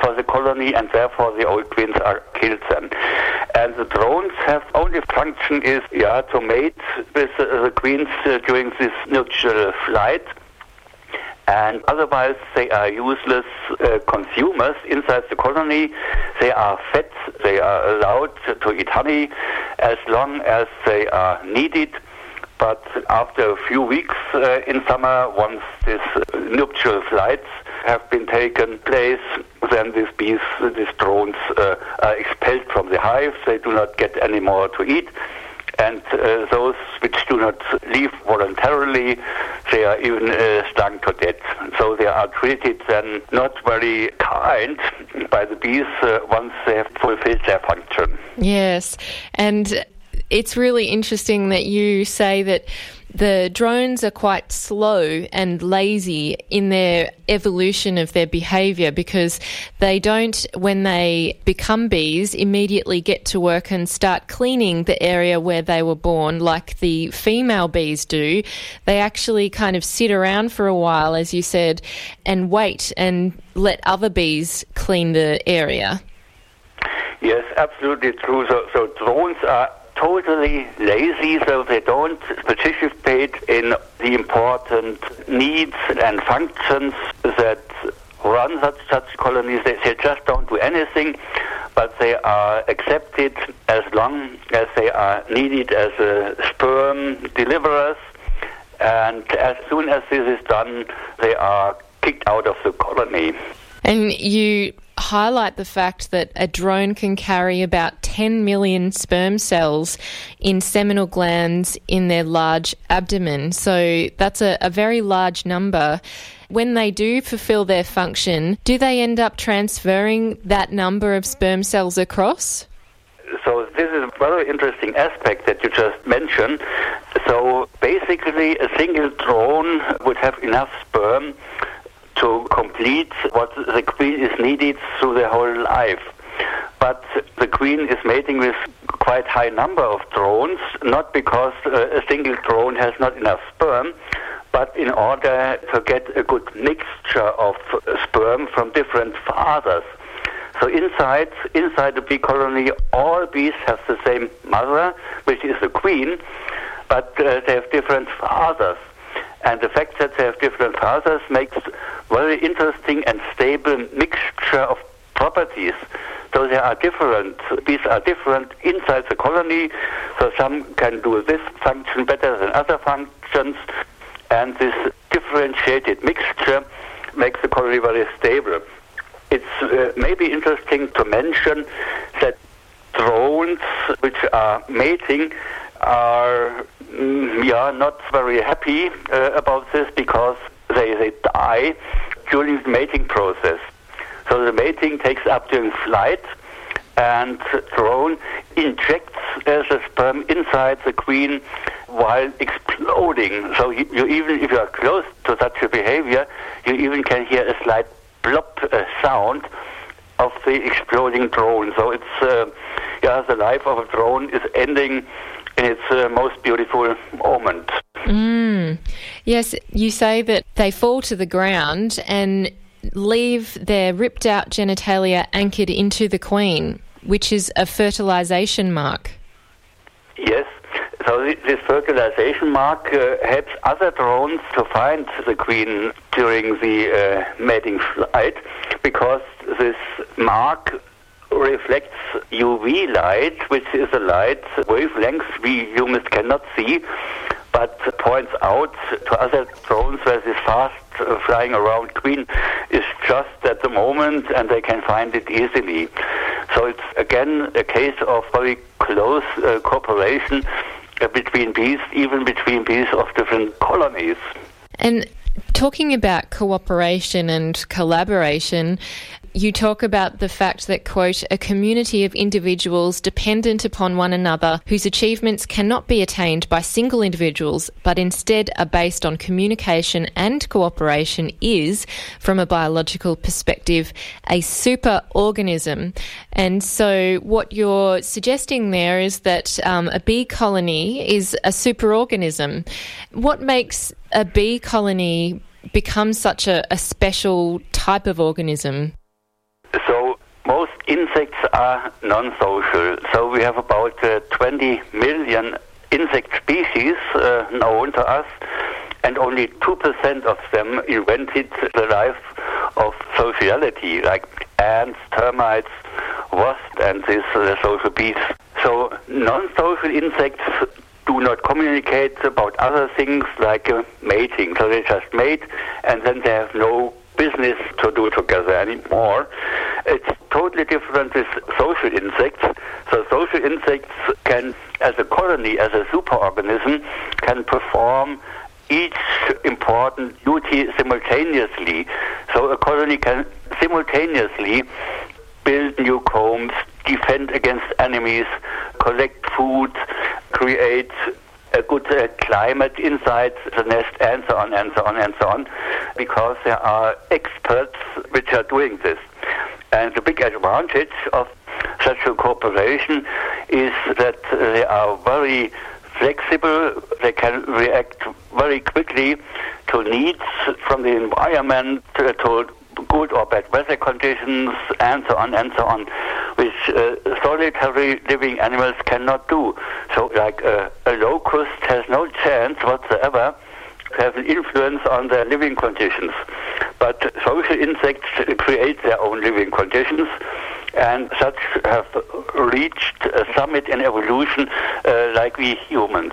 for the colony, and therefore the old queens are killed then. And the drones have only function is yeah to mate with uh, the queens uh, during this nuptial flight. And otherwise, they are useless uh, consumers inside the colony. They are fed. They are allowed to eat honey as long as they are needed. But after a few weeks uh, in summer, once these nuptial flights have been taken place, then these bees, these drones, uh, are expelled from the hive. They do not get any more to eat. And uh, those which do not leave voluntarily, they are even uh, stung to death. So they are treated then not very kind by the bees uh, once they have fulfilled their function. Yes. And it's really interesting that you say that the drones are quite slow and lazy in their evolution of their behavior because they don't, when they become bees, immediately get to work and start cleaning the area where they were born like the female bees do. They actually kind of sit around for a while, as you said, and wait and let other bees clean the area. Yes, absolutely true. So, so drones are totally lazy, so they don't participate in the important needs and functions that run such, such colonies. They, they just don't do anything, but they are accepted as long as they are needed as a sperm deliverers. And as soon as this is done, they are kicked out of the colony. And you highlight the fact that a drone can carry about 10 million sperm cells in seminal glands in their large abdomen. So that's a, a very large number. When they do fulfill their function, do they end up transferring that number of sperm cells across? So this is a very interesting aspect that you just mentioned. So basically, a single drone would have enough sperm to complete what the queen is needed through the whole life. But the queen is mating with quite high number of drones, not because uh, a single drone has not enough sperm, but in order to get a good mixture of sperm from different fathers. So inside inside the bee colony, all bees have the same mother, which is the queen, but uh, they have different fathers. And the fact that they have different fathers makes very interesting and stable mixture of properties. So they are different. These are different inside the colony. So some can do this function better than other functions. And this differentiated mixture makes the colony very stable. It's uh, maybe interesting to mention that drones which are mating are mm, yeah not very happy uh, about this because they, they die during the mating process. So the mating takes up during flight and drone injects uh, the sperm inside the queen while exploding. So you, you, even if you are close to such a behavior, you even can hear a slight plop uh, sound of the exploding drone. So it's uh, yeah, the life of a drone is ending in its uh, most beautiful moment. Mm. Yes, you say that they fall to the ground and leave their ripped out genitalia anchored into the queen, which is a fertilization mark. Yes. So this fertilization mark uh, helps other drones to find the queen during the uh, mating flight because this mark reflects UV light, which is a light wavelength we humans cannot see, but points out to other drones where this fast flying around queen is just at the moment and they can find it easily. So it's again a case of very close uh, cooperation uh, between bees, even between bees of different colonies. And talking about cooperation and collaboration, you talk about the fact that, quote, a community of individuals dependent upon one another whose achievements cannot be attained by single individuals, but instead are based on communication and cooperation is, from a biological perspective, a super organism. And so, what you're suggesting there is that um, a bee colony is a super organism. What makes a bee colony become such a, a special type of organism? Insects are non-social. So we have about uh, 20 million insect species uh, known to us, and only 2% of them invented the life of sociality, like ants, termites, wasps, and these uh, social bees. So non-social insects do not communicate about other things like uh, mating. So they just mate, and then they have no business to do together anymore. It's totally different with social insects. So social insects can, as a colony, as a superorganism, can perform each important duty simultaneously. So a colony can simultaneously build new combs, defend against enemies, collect food, create good uh, climate inside the nest, and so on, and so on, and so on, because there are experts which are doing this. And the big advantage of such a cooperation is that they are very flexible, they can react very quickly to needs from the environment, uh, to good or bad weather conditions, and so on and so on, uh, solitary living animals cannot do. So, like uh, a locust has no chance whatsoever to have an influence on their living conditions. But social insects create their own living conditions, and such have reached a summit in evolution uh, like we humans.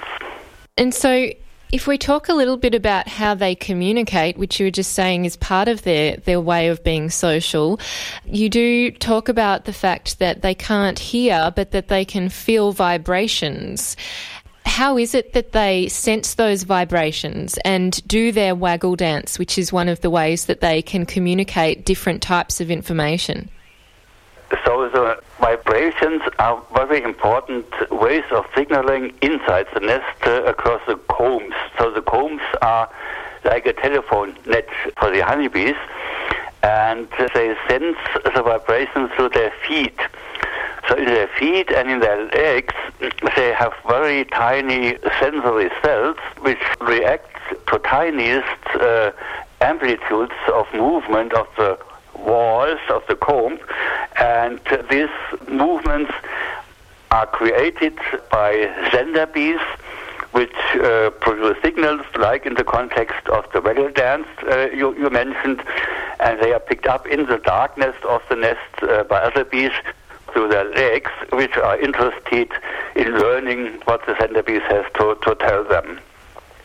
And so, if we talk a little bit about how they communicate, which you were just saying is part of their, their way of being social, you do talk about the fact that they can't hear, but that they can feel vibrations. How is it that they sense those vibrations and do their waggle dance, which is one of the ways that they can communicate different types of information? So the vibrations are very important ways of signaling inside the nest uh, across the combs. So the combs are like a telephone net for the honeybees, and they sense the vibrations through their feet. So in their feet and in their legs, they have very tiny sensory cells which react to tiniest uh, amplitudes of movement of the walls of the comb, and these movements are created by sender bees which uh, produce signals, like in the context of the waggle dance uh, you, you, mentioned, and they are picked up in the darkness of the nest uh, by other bees through their legs, which are interested in learning what the sender bee has to, to tell them.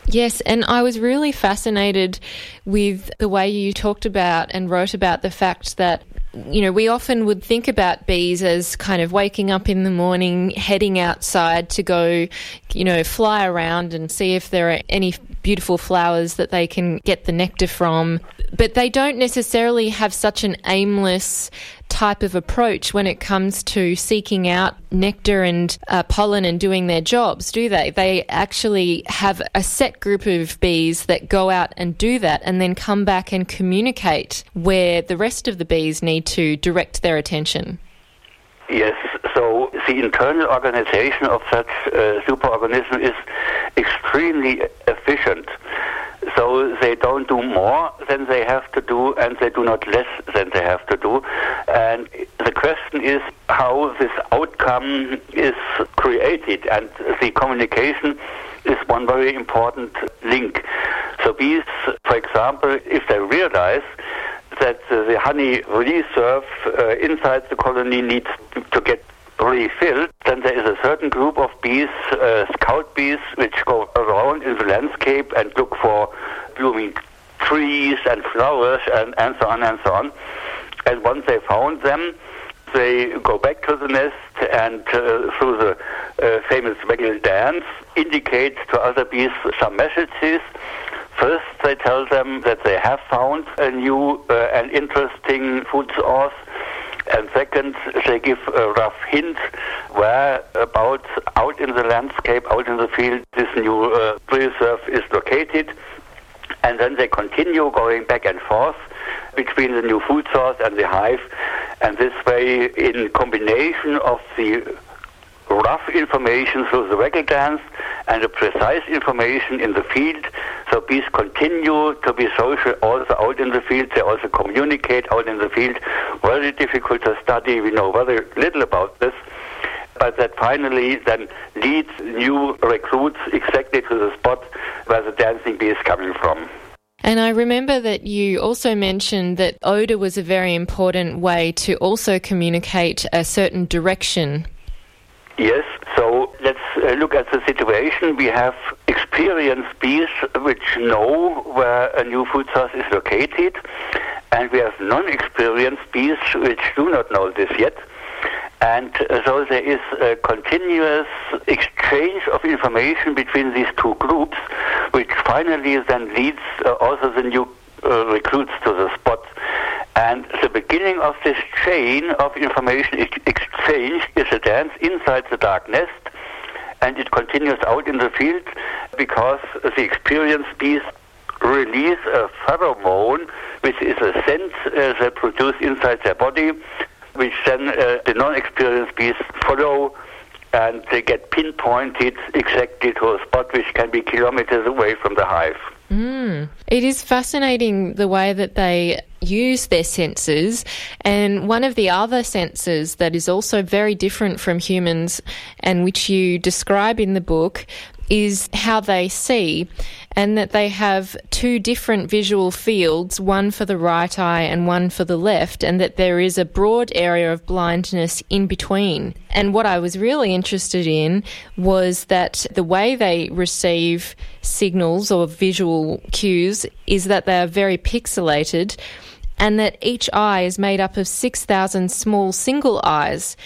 Yes, and I was really fascinated with the way you talked about and wrote about the fact that you know, we often would think about bees as kind of waking up in the morning, heading outside to go, you know, fly around and see if there are any beautiful flowers that they can get the nectar from. But they don't necessarily have such an aimless type of approach when it comes to seeking out nectar and uh, pollen and doing their jobs, do they? They actually have a set group of bees that go out and do that and then come back and communicate where the rest of the bees need to direct their attention. Yes, the internal organization of such uh, superorganism is extremely efficient. So they don't do more than they have to do, and they do not less than they have to do. And the question is how this outcome is created, and the communication is one very important link. So bees, for example, if they realize that the honey reserve uh, inside the colony needs to get refilled, then there is a certain group of bees, uh, scout bees, which go around in the landscape and look for blooming trees and flowers and, and so on and so on. And once they found them, they go back to the nest and uh, through the uh, famous waggle dance indicate to other bees some messages. First, they tell them that they have found a new uh, and interesting food source and second, they give a rough hint where about out in the landscape, out in the field, this new uh, reserve is located. And then they continue going back and forth between the new food source and the hive. And this way, in combination of the rough information through the waggle dance and the precise information in the field. So bees continue to be social also out in the field. They also communicate out in the field. Very difficult to study. We know very little about this. But that finally then leads new recruits exactly to the spot where the dancing bee is coming from. And I remember that you also mentioned that odour was a very important way to also communicate a certain direction Yes, so let's uh, look at the situation. We have experienced bees which know where a new food source is located, and we have non experienced bees which do not know this yet. And uh, so there is a continuous exchange of information between these two groups, which finally then leads uh, also the new uh, recruits to the spot. And the beginning of this chain of information exchange is a dance inside the dark nest, and it continues out in the field because the experienced bees release a pheromone, which is a scent uh, they produce inside their body, which then uh, the non-experienced bees follow and they get pinpointed exactly to a spot which can be kilometers away from the hive. Mm. It is fascinating the way that they use their senses. And one of the other senses that is also very different from humans and which you describe in the book is how they see, and that they have two different visual fields, one for the right eye and one for the left, and that there is a broad area of blindness in between. And what I was really interested in was that the way they receive signals or visual cues is that they are very pixelated and that each eye is made up of 6,000 small single eyes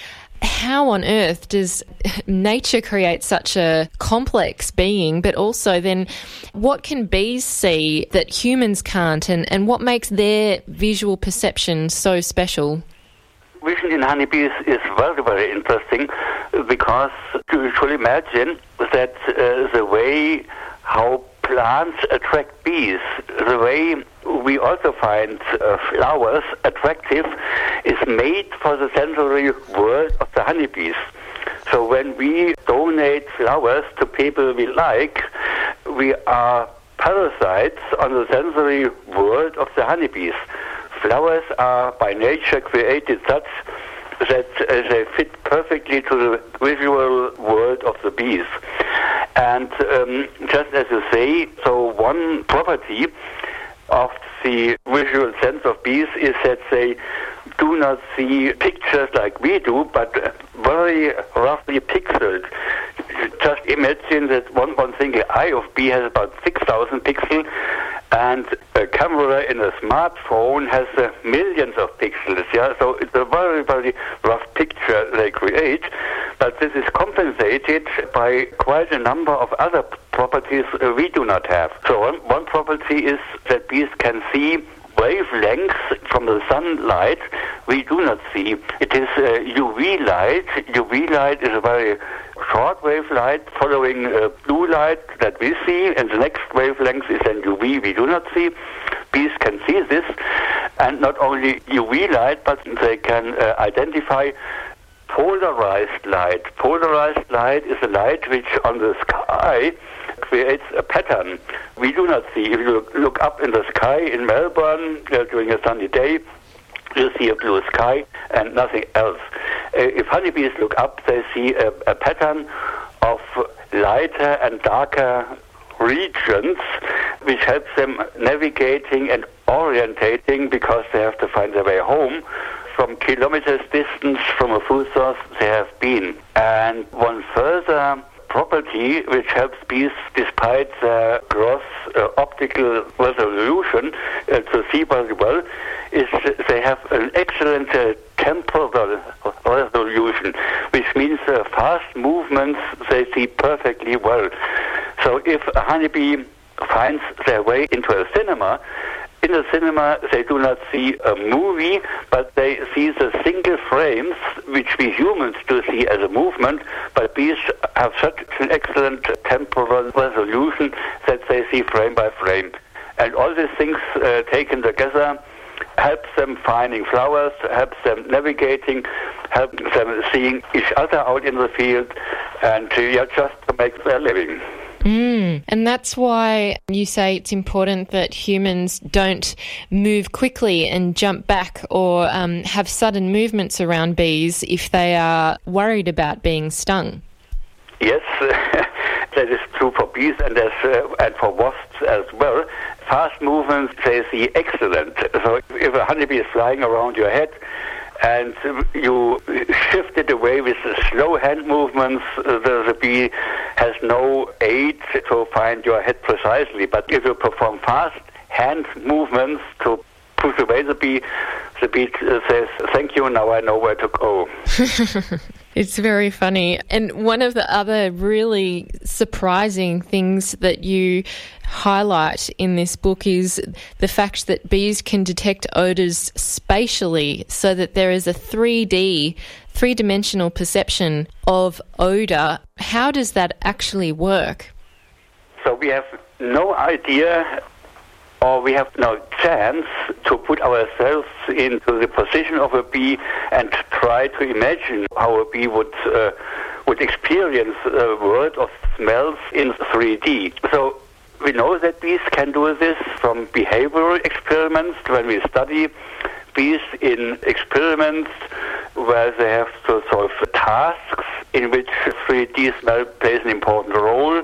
how on earth does nature create such a complex being, but also then what can bees see that humans can't, and, and what makes their visual perception so special? Vision in honeybees is very, very interesting because you should imagine that uh, the way how plants attract bees, the way we also find uh, flowers attractive is made for the sensory world of the honeybees. So when we donate flowers to people we like, we are parasites on the sensory world of the honeybees. Flowers are by nature created such that uh, they fit perfectly to the visual world of the bees. And um, just as you say, so one property of the visual sense of bees is that they do not see pictures like we do, but very roughly pixeled. Just imagine that one, one single eye of bee has about 6,000 pixels, and a camera in a smartphone has uh, millions of pixels. Yeah, so it's a very, very rough picture they create, but this is compensated by quite a number of other properties uh, we do not have. So one, one property is that bees can see wavelengths from the sunlight we do not see. It is uh, UV light. UV light is a very short wave light following uh, blue light that we see, and the next wavelength is then UV we do not see. Bees can see this, and not only UV light, but they can uh, identify polarized light. Polarized light is a light which on the sky creates a pattern we do not see. If you look up in the sky in Melbourne uh, during a sunny day, you see a blue sky and nothing else. Uh, if honeybees look up, they see a, a pattern of lighter and darker regions which helps them navigating and orientating because they have to find their way home from kilometers distance from a food source they have been. And one further property which helps bees despite their gross uh, optical resolution uh, to see very well is they have an excellent uh, temporal resolution, which means uh, fast movements they see perfectly well. So if a honeybee finds their way into a cinema, in the cinema, they do not see a movie, but they see the single frames, which we humans do see as a movement, but bees have such an excellent temporal resolution that they see frame by frame. And all these things uh, taken together helps them finding flowers, helps them navigating, helps them seeing each other out in the field, and uh, yeah, just to make their living. Mm. And that's why you say it's important that humans don't move quickly and jump back or um, have sudden movements around bees if they are worried about being stung. Yes, that is true for bees and, as, uh, and for wasps as well. Fast movements, they see excellent. So if a honeybee is flying around your head, and you shift it away with slow hand movements. Uh, the, the, bee has no aid to find your head precisely. But if you perform fast hand movements to push away the bee, the bee uh, says, Thank you, now I know where to go. It's very funny. And one of the other really surprising things that you highlight in this book is the fact that bees can detect odours spatially so that there is a 3D, three dimensional perception of odour. How does that actually work? So we have no idea or we have no chance to put ourselves into the position of a bee and try to imagine how a bee would uh, would experience a world of smells in 3D. So we know that bees can do this from behavioral experiments when we study bees in experiments where they have to solve tasks in which 3D smell plays an important role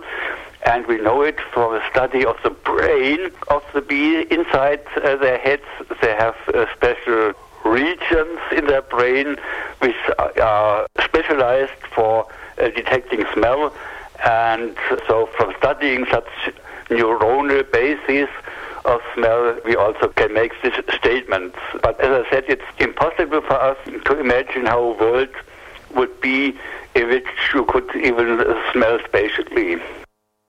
and we know it from a study of the brain of the bee. Inside uh, their heads, they have uh, special regions in their brain which are specialized for uh, detecting smell. And so, from studying such neuronal bases of smell, we also can make these statements. But as I said, it's impossible for us to imagine how a world would be in which you could even smell spatially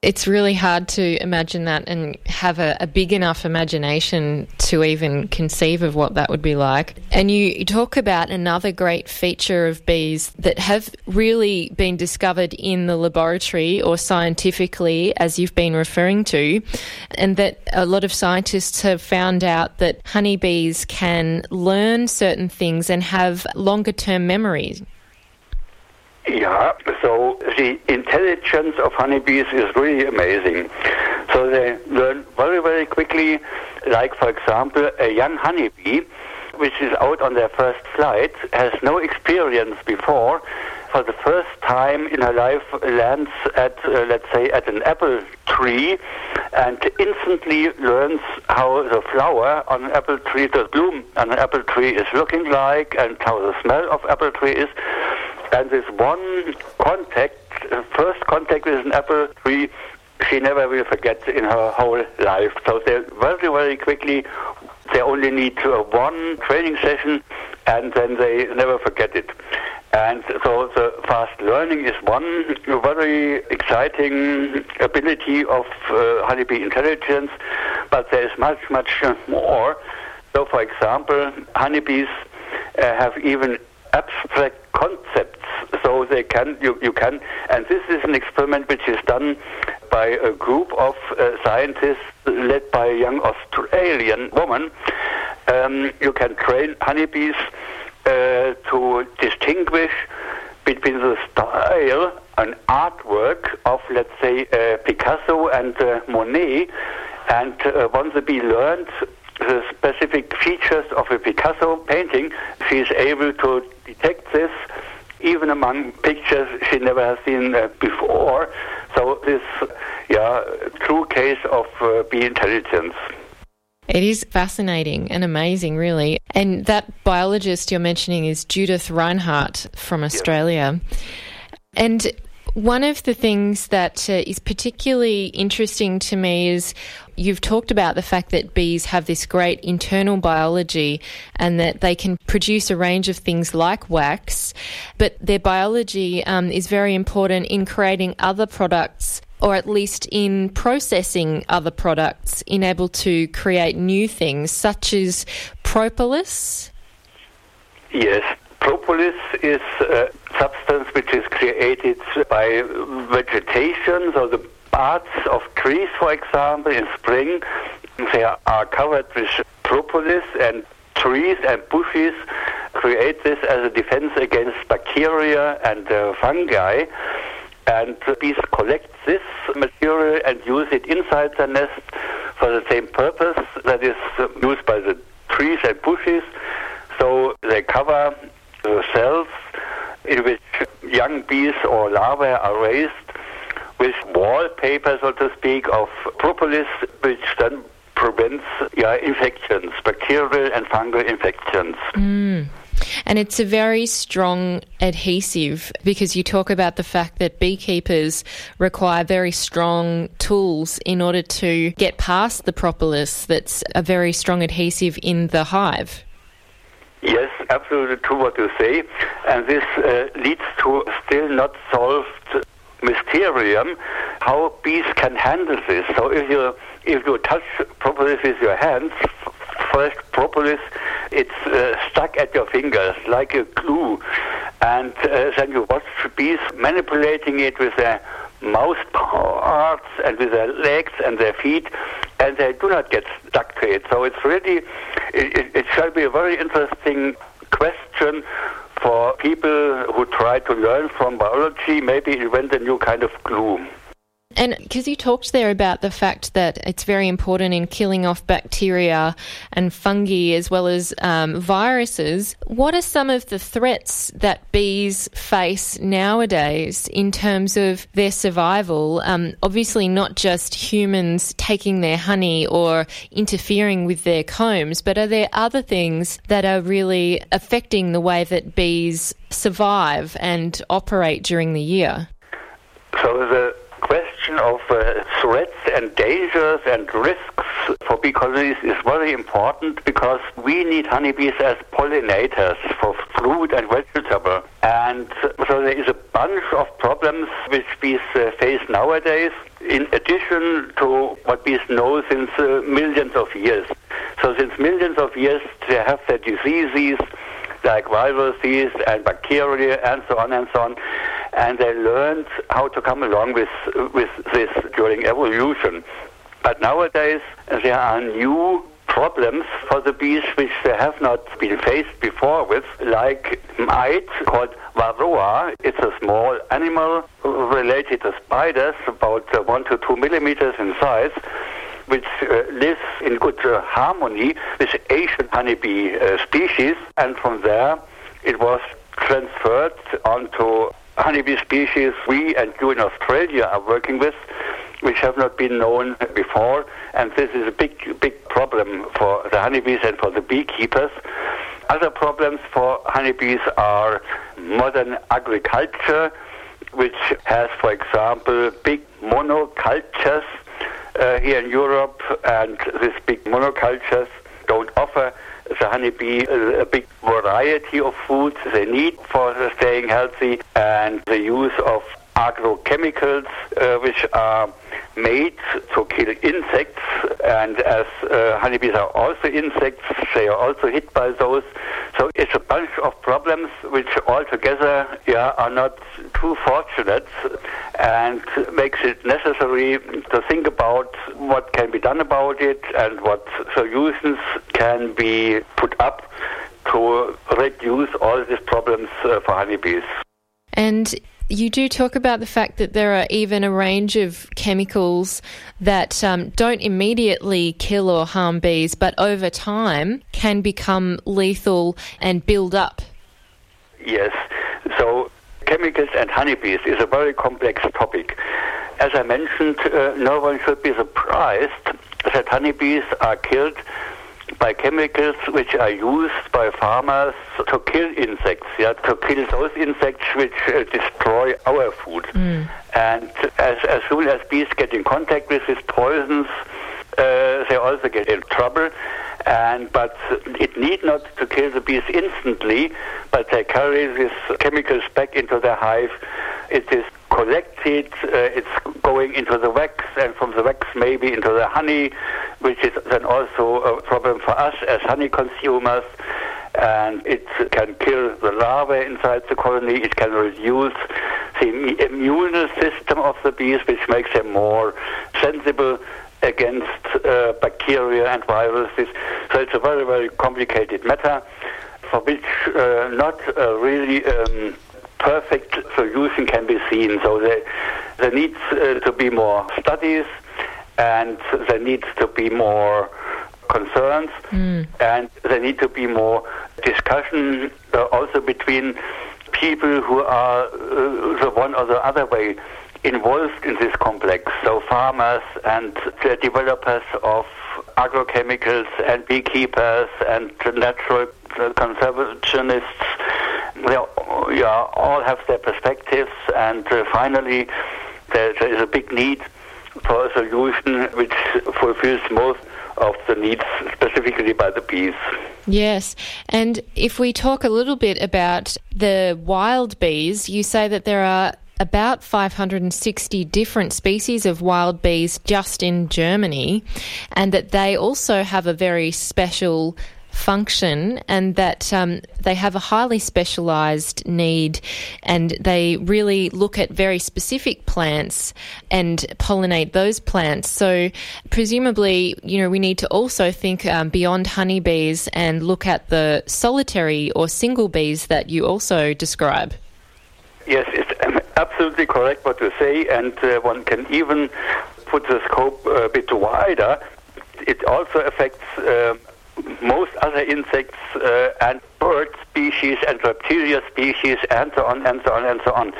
it's really hard to imagine that and have a, a, big enough imagination to even conceive of what that would be like. And you, you, talk about another great feature of bees that have really been discovered in the laboratory or scientifically, as you've been referring to, and that a lot of scientists have found out that honeybees can learn certain things and have longer term memories. Yeah, so the intelligence of honeybees is really amazing. So they learn very, very quickly. Like, for example, a young honeybee which is out on their first flight, has no experience before, for the first time in her life lands at, uh, let's say, at an apple tree and instantly learns how the flower on an apple tree, the bloom on an apple tree is looking like and how the smell of apple tree is. And this one contact, uh, first contact with an apple tree, she never will forget in her whole life. So they very, very quickly, they only need uh, one training session and then they never forget it. And so the fast learning is one very exciting ability of uh, honeybee intelligence, but there is much, much more. So, for example, honeybees uh, have even abstract concepts, so they can, you, you can, and this is an experiment which is done by a group of uh, scientists led by a young Australian woman. Um, you can train honeybees to distinguish between the style and artwork of, let's say, uh, Picasso and uh, Monet, and uh, once bee learned the specific features of a Picasso painting, she is able to detect this even among pictures she never has seen uh, before. So this, yeah, true case of uh, bee intelligence. It is fascinating and amazing, really. And that biologist you're mentioning is Judith Reinhard from Australia. Yes. And one of the things that uh, is particularly interesting to me is you've talked about the fact that bees have this great internal biology and that they can produce a range of things like wax, but their biology um, is very important in creating other products or at least in processing other products, in able to create new things, such as propolis? Yes, propolis is a substance which is created by vegetation, so the parts of trees, for example, in spring, they are covered with propolis and trees and bushes create this as a defense against bacteria and uh, fungi and bees collect this material and use it inside the nest for the same purpose that is used by the trees and bushes. So they cover the cells in which young bees or larvae are raised with wallpaper, so to speak, of propolis, which then prevents yeah, infections, bacterial and fungal infections. Mm. And it's a very strong adhesive because you talk about the fact that beekeepers require very strong tools in order to get past the propolis that's a very strong adhesive in the hive. Yes, absolutely true what you say. And this uh, leads to still not solved mysterium how bees can handle this. So if you if you touch propolis with your hands, first propolis, it's uh, stuck at your fingers like a glue. And uh, then you watch the bees manipulating it with their mouth parts and with their legs and their feet, and they do not get stuck to it. So it's really, it, it shall be a very interesting question for people who try to learn from biology, maybe invent a new kind of glue. And because you talked there about the fact that it's very important in killing off bacteria and fungi as well as um, viruses, what are some of the threats that bees face nowadays in terms of their survival? Um, obviously, not just humans taking their honey or interfering with their combs, but are there other things that are really affecting the way that bees survive and operate during the year? So the question of uh, threats and dangers and risks for bee colonies is very important because we need honeybees as pollinators for fruit and vegetable. And so there is a bunch of problems which bees uh, face nowadays in addition to what bees know since uh, millions of years. So since millions of years they have their diseases like viruses and bacteria and so on and so on and they learned how to come along with with this during evolution. But nowadays there are new problems for the bees which they have not been faced before with, like mite called varroa. It's a small animal related to spiders, about one to two millimeters in size, which uh, lives in good uh, harmony with Asian honeybee uh, species, and from there it was transferred onto honeybee species we and you in Australia are working with, which have not been known before, and this is a big, big problem for the honeybees and for the beekeepers. Other problems for honeybees are modern agriculture, which has, for example, big monocultures uh, here in Europe, and these big monocultures don't offer the honeybee a, a big variety of foods. They need for staying healthy, and the use of agrochemicals, uh, which are made to kill insects. And as uh, honeybees are also insects, they are also hit by those. So it's a bunch of problems which altogether yeah, are not too fortunate and makes it necessary to think about what can be done about it and what solutions can be put up to reduce all these problems uh, for honeybees. And you do talk about the fact that there are even a range of chemicals that um, don't immediately kill or harm bees, but over time can become lethal and build up. Yes. So, chemicals and honeybees is a very complex topic. As I mentioned, uh, no one should be surprised that honeybees are killed by chemicals which are used by farmers to kill insects, yeah, to kill those insects which uh, destroy our food. Mm. And as, as soon as bees get in contact with these poisons, uh, they also get in trouble. And but it need not to kill the bees instantly, but they carry these chemicals back into their hive. It is collected, uh, it's going into the wax, and from the wax maybe into the honey, which is then also a problem for us as honey consumers. And it can kill the larvae inside the colony. It can reduce the immune system of the bees, which makes them more sensible against uh, bacteria and viruses. So it's a very, very complicated matter for which uh, not really um, perfect solution can be seen. So there, there needs uh, to be more studies and there needs to be more concerns mm. and there need to be more discussion uh, also between people who are uh, the one or the other way involved in this complex. So farmers and the developers of agrochemicals and beekeepers and natural conservationists they yeah, all have their perspectives, and uh, finally, there, there is a big need for a solution which fulfills most of the needs specifically by the bees. Yes, and if we talk a little bit about the wild bees, you say that there are about 560 different species of wild bees just in Germany, and that they also have a very special function and that um, they have a highly specialised need and they really look at very specific plants and pollinate those plants. So, presumably, you know, we need to also think um, beyond honeybees and look at the solitary or single bees that you also describe. Yes, it's um, absolutely correct what you say, and uh, one can even put the scope a bit wider. It also affects uh, most other insects uh, and bird species and reptilia species and so on and so on and so on.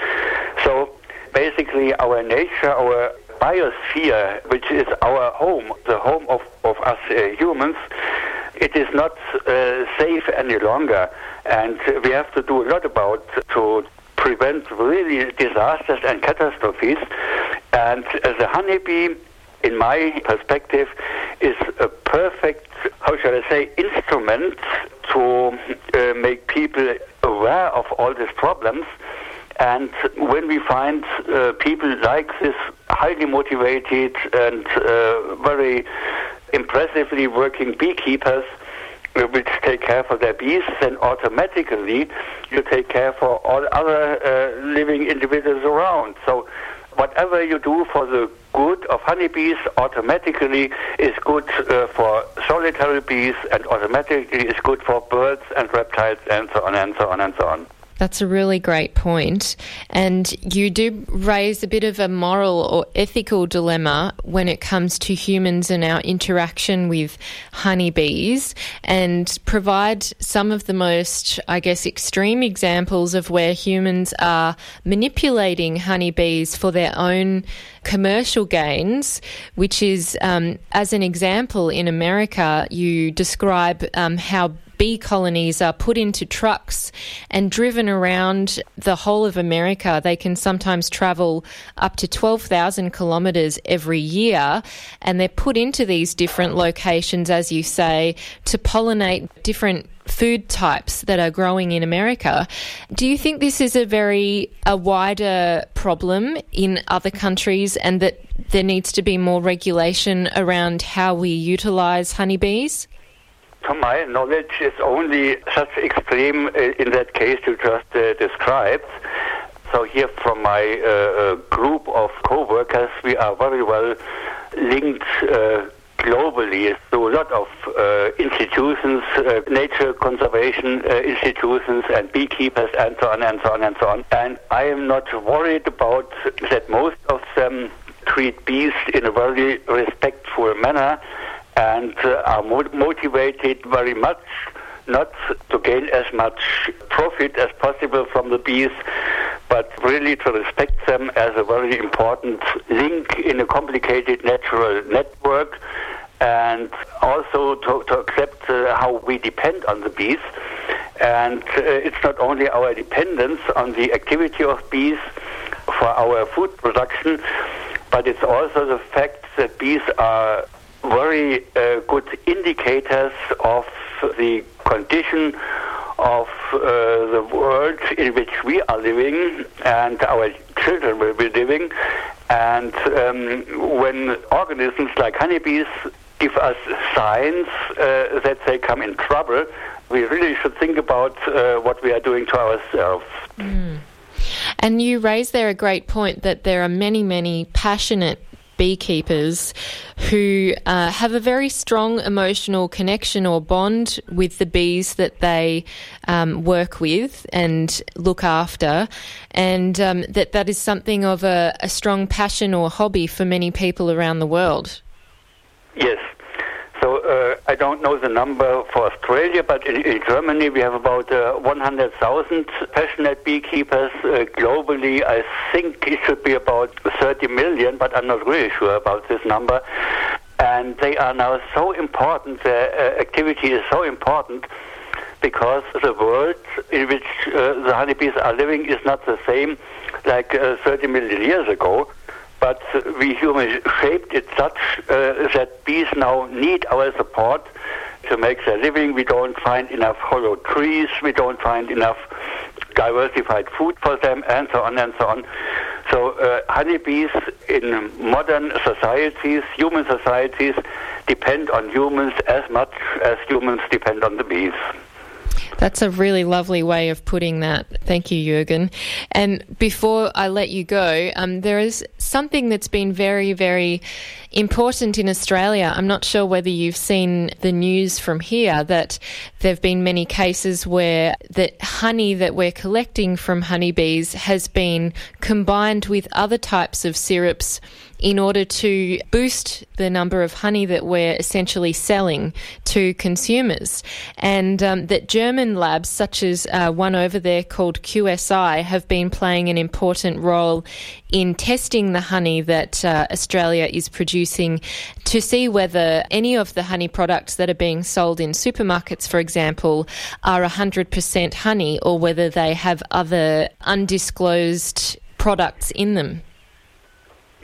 So basically our nature, our biosphere, which is our home, the home of, of us uh, humans, it is not uh, safe any longer. And we have to do a lot about to prevent really disasters and catastrophes. And the honeybee, in my perspective, is a perfect how shall I say, instrument to uh, make people aware of all these problems. And when we find uh, people like this, highly motivated and uh, very impressively working beekeepers, uh, which take care for their bees, then automatically you take care for all other uh, living individuals around. So whatever you do for the good of honeybees automatically is good uh, for solitary bees and automatically is good for birds and reptiles and so on and so on and so on. That's a really great point. And you do raise a bit of a moral or ethical dilemma when it comes to humans and our interaction with honeybees and provide some of the most, I guess, extreme examples of where humans are manipulating honeybees for their own commercial gains, which is, um, as an example, in America, you describe um, how bee colonies are put into trucks and driven around the whole of America. They can sometimes travel up to 12,000 kilometres every year, and they're put into these different locations, as you say, to pollinate different food types that are growing in America. Do you think this is a very a wider problem in other countries and that there needs to be more regulation around how we utilize honeybees? To my knowledge, it's only such extreme uh, in that case you just uh, described. So here from my uh, uh group of co-workers, we are very well linked uh, globally to a lot of uh, institutions, nature conservation institutions and beekeepers and so on and so on and so on. And I am not worried about that most of them treat bees in a very respectful manner and uh, are mo- motivated very much not to gain as much profit as possible from the bees, but really to respect them as a very important link in a complicated natural network and also to, to accept uh, how we depend on the bees. And uh, it's not only our dependence on the activity of bees for our food production, but it's also the fact that bees are very uh, good indicators of the condition of uh, the world in which we are living and our children will be living. And um, when organisms like honeybees give us signs uh, that they come in trouble, we really should think about uh, what we are doing to ourselves. Mm. And you raise there a great point that there are many, many passionate beekeepers who uh, have a very strong emotional connection or bond with the bees that they um, work with and look after, and um, that that is something of a, a strong passion or hobby for many people around the world. Yes, so uh, I don't know the number for Australia, but in, in Germany we have about uh, 100,000 passionate beekeepers. Uh, globally, I think it should be about 30 million, but I'm not really sure about this number. And they are now so important, their uh, activity is so important because the world in which uh, the honeybees are living is not the same like uh, 30 million years ago but we humans shaped it such uh, that bees now need our support to make their living. We don't find enough hollow trees. We don't find enough diversified food for them, and so on and so on. So uh, honeybees in modern societies, human societies, depend on humans as much as humans depend on the bees. That's a really lovely way of putting that. Thank you, Jurgen. And before I let you go, um, there is something that's been very, very important in Australia. I'm not sure whether you've seen the news from here that there have been many cases where the honey that we're collecting from honeybees has been combined with other types of syrups in order to boost the number of honey that we're essentially selling to consumers. And um, that German labs, such as uh, one over there called QSI, have been playing an important role in testing the honey that uh, Australia is producing to see whether any of the honey products that are being sold in supermarkets, for example, are 100% honey or whether they have other undisclosed products in them.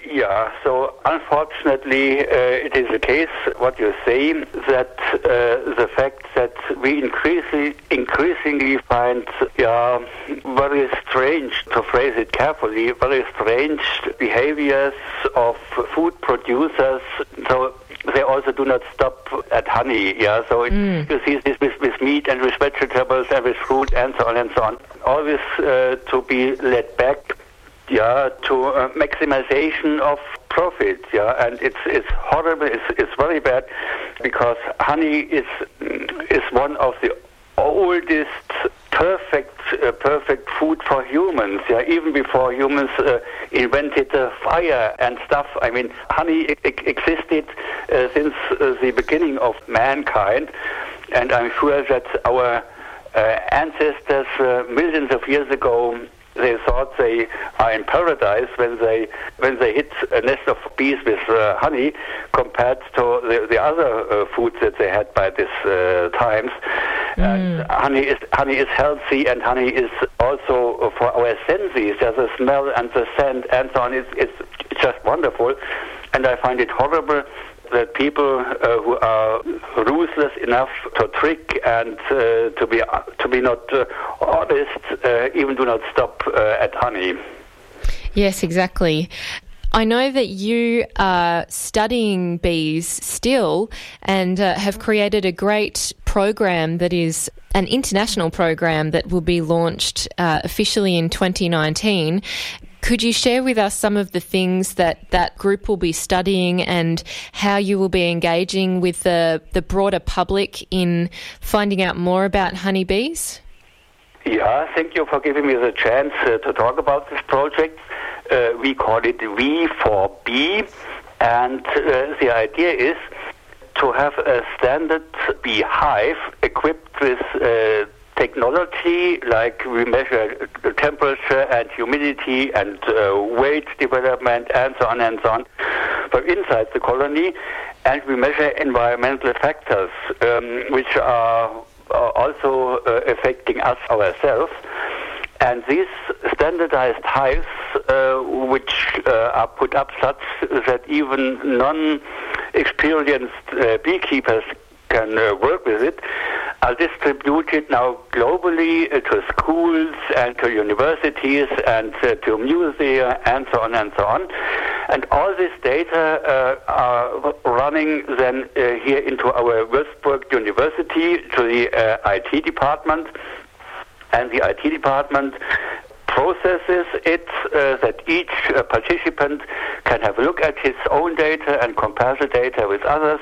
Yeah, so unfortunately, uh, it is the case, what you say, that uh, the fact that we increasingly, increasingly find yeah, very strange, to phrase it carefully, very strange behaviors of food producers. So they also do not stop at honey. Yeah, so it, mm. you see this with, with meat and with vegetables and with fruit and so on and so on. Always uh, to be led back yeah, to uh, maximization of profits. Yeah, and it's it's horrible. It's it's very bad because honey is is one of the oldest perfect, uh, perfect food for humans. Yeah, even before humans uh, invented the fire and stuff. I mean, honey I- existed uh, since uh, the beginning of mankind, and I'm sure that our uh, ancestors uh, millions of years ago they thought they are in paradise when they when they hit a nest of bees with uh, honey compared to the, the other uh, foods that they had by this uh, times. And honey is honey is healthy, and honey is also for our senses. There's the smell and the scent and so on. It's, it's just wonderful, and I find it horrible that people uh, who are ruthless enough to trick and uh, to be to be not uh, honest uh, even do not stop uh, at honey. Yes, exactly. I know that you are studying bees still and uh, have created a great program that is an international program that will be launched uh, officially in 2019. Could you share with us some of the things that that group will be studying and how you will be engaging with the, the broader public in finding out more about honeybees? Yeah, thank you for giving me the chance uh, to talk about this project. Uh, we call it We4Bee, and uh, the idea is to have a standard beehive equipped with uh, technology like we measure temperature and humidity and uh, weight development and so on and so on from inside the colony. And we measure environmental factors um, which are also uh, affecting us ourselves. And these standardized hives, uh, which uh, are put up such that even non-experienced uh, beekeepers can uh, work with it, are distributed now globally uh, to schools and to universities and uh, to museums and so on and so on. And all this data uh, are running then here into our Würzburg University to the IT department and the IT department processes it uh, that each uh, participant can have a look at his own data and compare the data with others.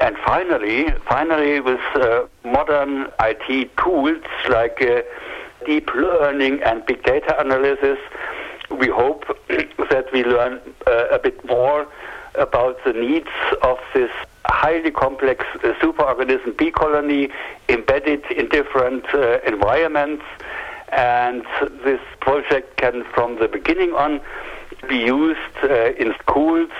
And finally, finally, with uh, modern IT tools like uh, deep learning and big data analysis, we hope that we learn uh, a bit more about the needs of this highly complex uh, superorganism bee colony embedded in different environments. And this project can, from the beginning on, be used uh, in schools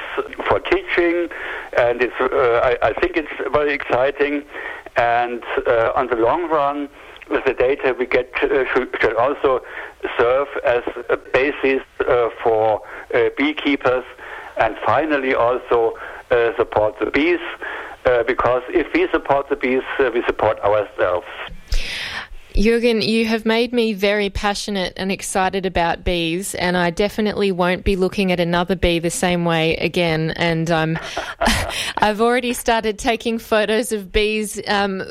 for teaching, and it's, uh, I, I think it's very exciting. And uh, on the long run, the data we get uh, should, should also serve as a basis uh, for uh, beekeepers and finally also support the bees because if we support the bees, we support ourselves. Jürgen, you have made me very passionate and excited about bees, and I definitely won't be looking at another bee the same way again. And um, I've already started taking photos of bees um,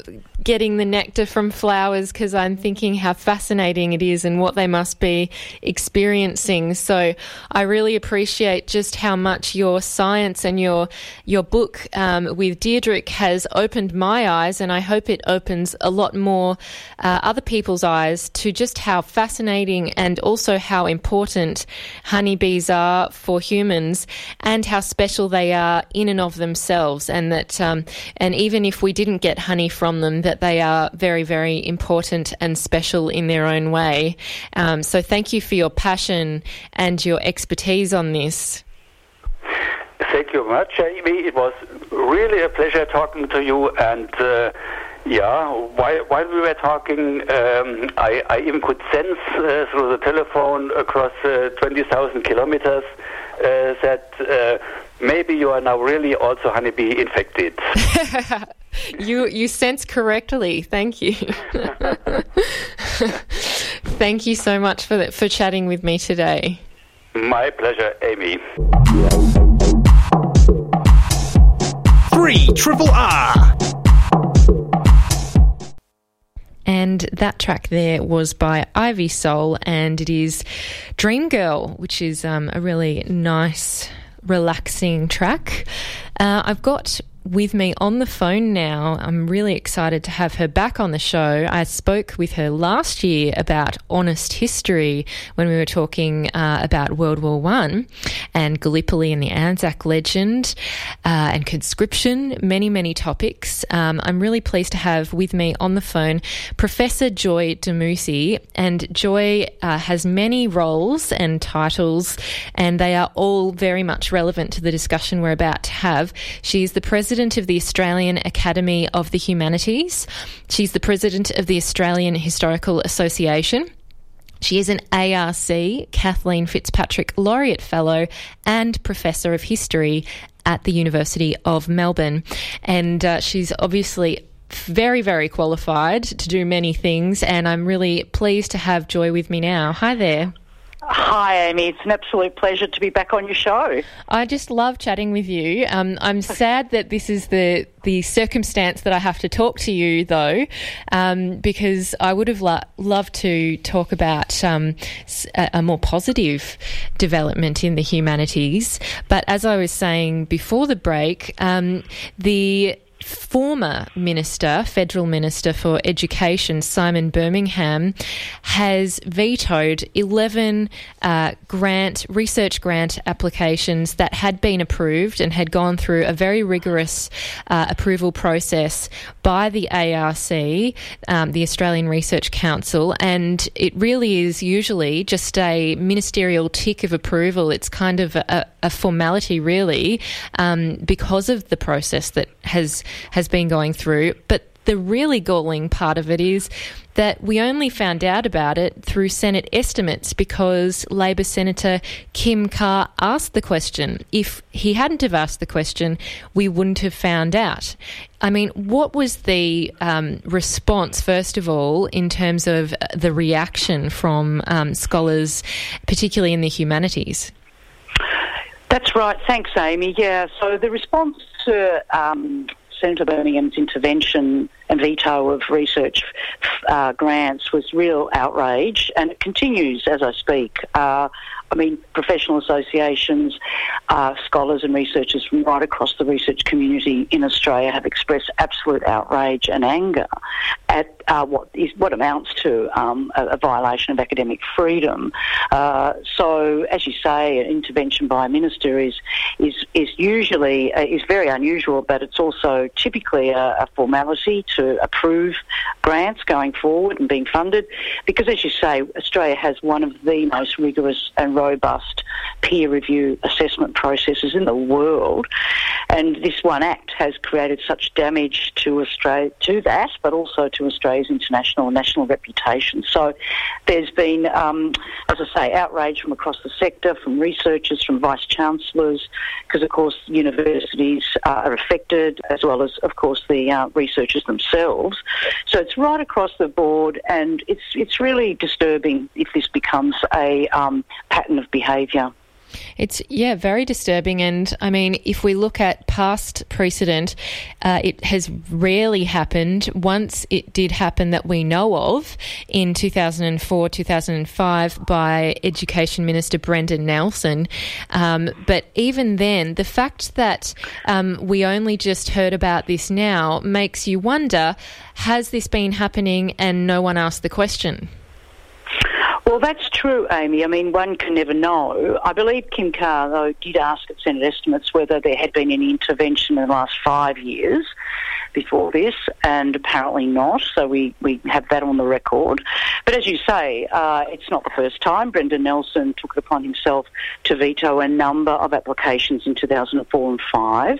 getting the nectar from flowers because I'm thinking how fascinating it is and what they must be experiencing. So I really appreciate just how much your science and your your book um, with Deirdre has opened my eyes, and I hope it opens a lot more uh, other people's eyes to just how fascinating and also how important honeybees are for humans and how special they are in and of themselves, and that um, and even if we didn't get honey from them, that they are very, very important and special in their own way. Um, so thank you for your passion and your expertise on this. Thank you much, Amy. It was really a pleasure talking to you. And uh, yeah, while, while we were talking, um, I, I, even could sense uh, through the telephone across uh, 20,000 kilometers uh, that uh, maybe you are now really also honeybee infected. you you sense correctly. Thank you. Thank you so much for that, for chatting with me today. My pleasure, Amy. Three Triple R. And that track there was by Ivy Soul, and it is Dream Girl, which is um, a really nice, relaxing track. Uh, I've got with me on the phone now. I'm really excited to have her back on the show. I spoke with her last year about honest history when we were talking uh, about World War One and Gallipoli and the Anzac legend uh, and conscription, many, many topics. Um, I'm really pleased to have with me on the phone Professor Joy Damousi. And Joy uh, has many roles and titles, and they are all very much relevant to the discussion we're about to have. She's the president of the Australian Academy of the Humanities. She's the president of the Australian Historical Association. She is an ARC, Kathleen Fitzpatrick Laureate Fellow, and Professor of History at the University of Melbourne. And uh, she's obviously very, very qualified to do many things. And I'm really pleased to have Joy with me now. Hi there. Hi, Amy. It's an absolute pleasure to be back on your show. I just love chatting with you. Um, I'm sad that this is the the circumstance that I have to talk to you, though, um, because I would have lo- loved to talk about um, a, a more positive development in the humanities. But as I was saying before the break, um, the former minister, federal minister for education, Simon Birmingham, has vetoed 11 uh, grant, research grant applications that had been approved and had gone through a very rigorous uh, approval process by the ARC, um, the Australian Research Council, and it really is usually just a ministerial tick of approval. It's kind of a, a formality, really, um, because of the process that has has been going through. But the really galling part of it is that we only found out about it through Senate estimates because Labor Senator Kim Carr asked the question. If he hadn't have asked the question, we wouldn't have found out. I mean, what was the um, response, first of all, in terms of the reaction from um, scholars, particularly in the humanities? That's right. Thanks, Amy. Yeah, so the response to um, Senator Birmingham's intervention and veto of research uh, grants was real outrage, and it continues as I speak. Uh, I mean, professional associations, uh, scholars, and researchers from right across the research community in Australia have expressed absolute outrage and anger at uh, what is what amounts to um, a, a, violation of academic freedom. Uh, so, as you say, an intervention by a minister is is is usually uh, is very unusual, but it's also typically a, a formality to approve grants going forward and being funded, because as you say, Australia has one of the most rigorous and robust peer review assessment processes in the world. And this one act has created such damage to Australia, to that, but also to Australia's international and national reputation. So there's been, um, as I say, outrage from across the sector, from researchers, from vice chancellors, because of course universities uh, are affected, as well as, of course, the uh, researchers themselves. So it's right across the board, and it's it's really disturbing if this becomes a um, pattern of behaviour. It's, yeah, very disturbing. And I mean, if we look at past precedent, uh, it has rarely happened. Once it did happen that we know of in 2004, 2005 by Education Minister Brendan Nelson. Um, but even then, the fact that um, we only just heard about this now makes you wonder has this been happening and no one asked the question? Well, that's true, Amy. I mean, one can never know. I believe Kim Carr, though, did ask at Senate estimates whether there had been any intervention in the last five years before this, and apparently not. So we, we have that on the record. But as you say, uh, it's not the first time. Brendan Nelson took it upon himself to veto a number of applications in 2004 and 5.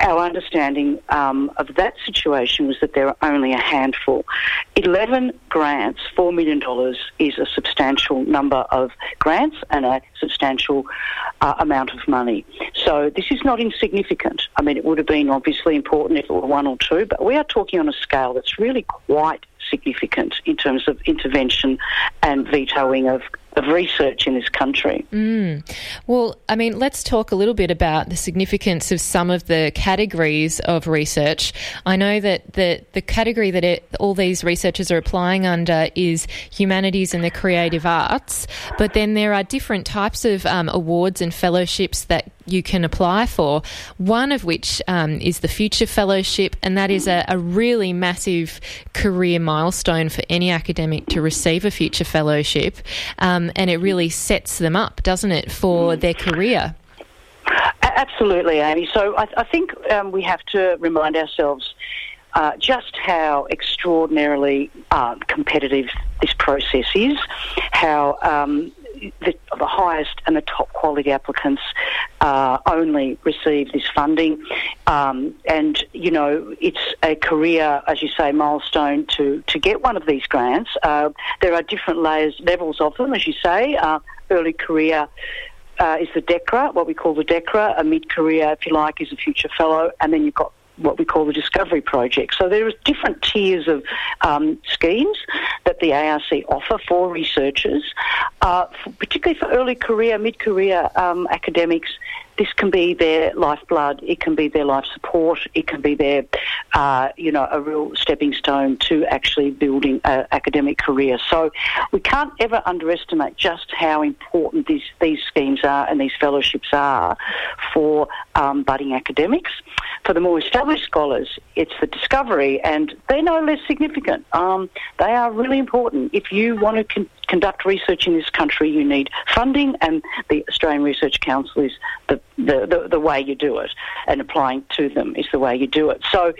Our understanding um, of that situation was that there are only a handful. 11 grants, $4 million is a substantial number of grants and a substantial uh, amount of money. So this is not insignificant. I mean, it would have been obviously important if it were one or two but we are talking on a scale that's really quite significant in terms of intervention and vetoing of of research in this country. Mm. Well, I mean, let's talk a little bit about the significance of some of the categories of research. I know that the, the category that it, all these researchers are applying under is humanities and the creative arts, but then there are different types of um, awards and fellowships that you can apply for. One of which um, is the Future Fellowship, and that is a, a, really massive career milestone for any academic to receive a Future Fellowship, um, and it really sets them up, doesn't it, for their career? Absolutely, Amy. So I, I think um, we have to remind ourselves. Uh, just how extraordinarily uh, competitive this process is, how um, the, the, highest and the top quality applicants uh, only receive this funding. Um, and, you know, it's a career, as you say, milestone to, to get one of these grants. Uh, there are different layers, levels of them, as you say. Uh, early career uh, is the DECRA, what we call the DECRA. A mid-career, if you like, is a future fellow. And then you've got what we call the Discovery Project. So there are different tiers of um, schemes that the ARC offer for researchers, uh, for, particularly for early career, mid-career um, academics this can be their lifeblood, it can be their life support, it can be their, uh, you know, a real stepping stone to actually building an academic career. So we can't ever underestimate just how important these, these schemes are and these fellowships are for um, budding academics. For the more established scholars, it's the discovery, and they're no less significant. Um, they are really important. If you want to conduct research in this country, you need funding, and the Australian Research Council is the, the, the, the way you do it, and applying to them is the way you do it. So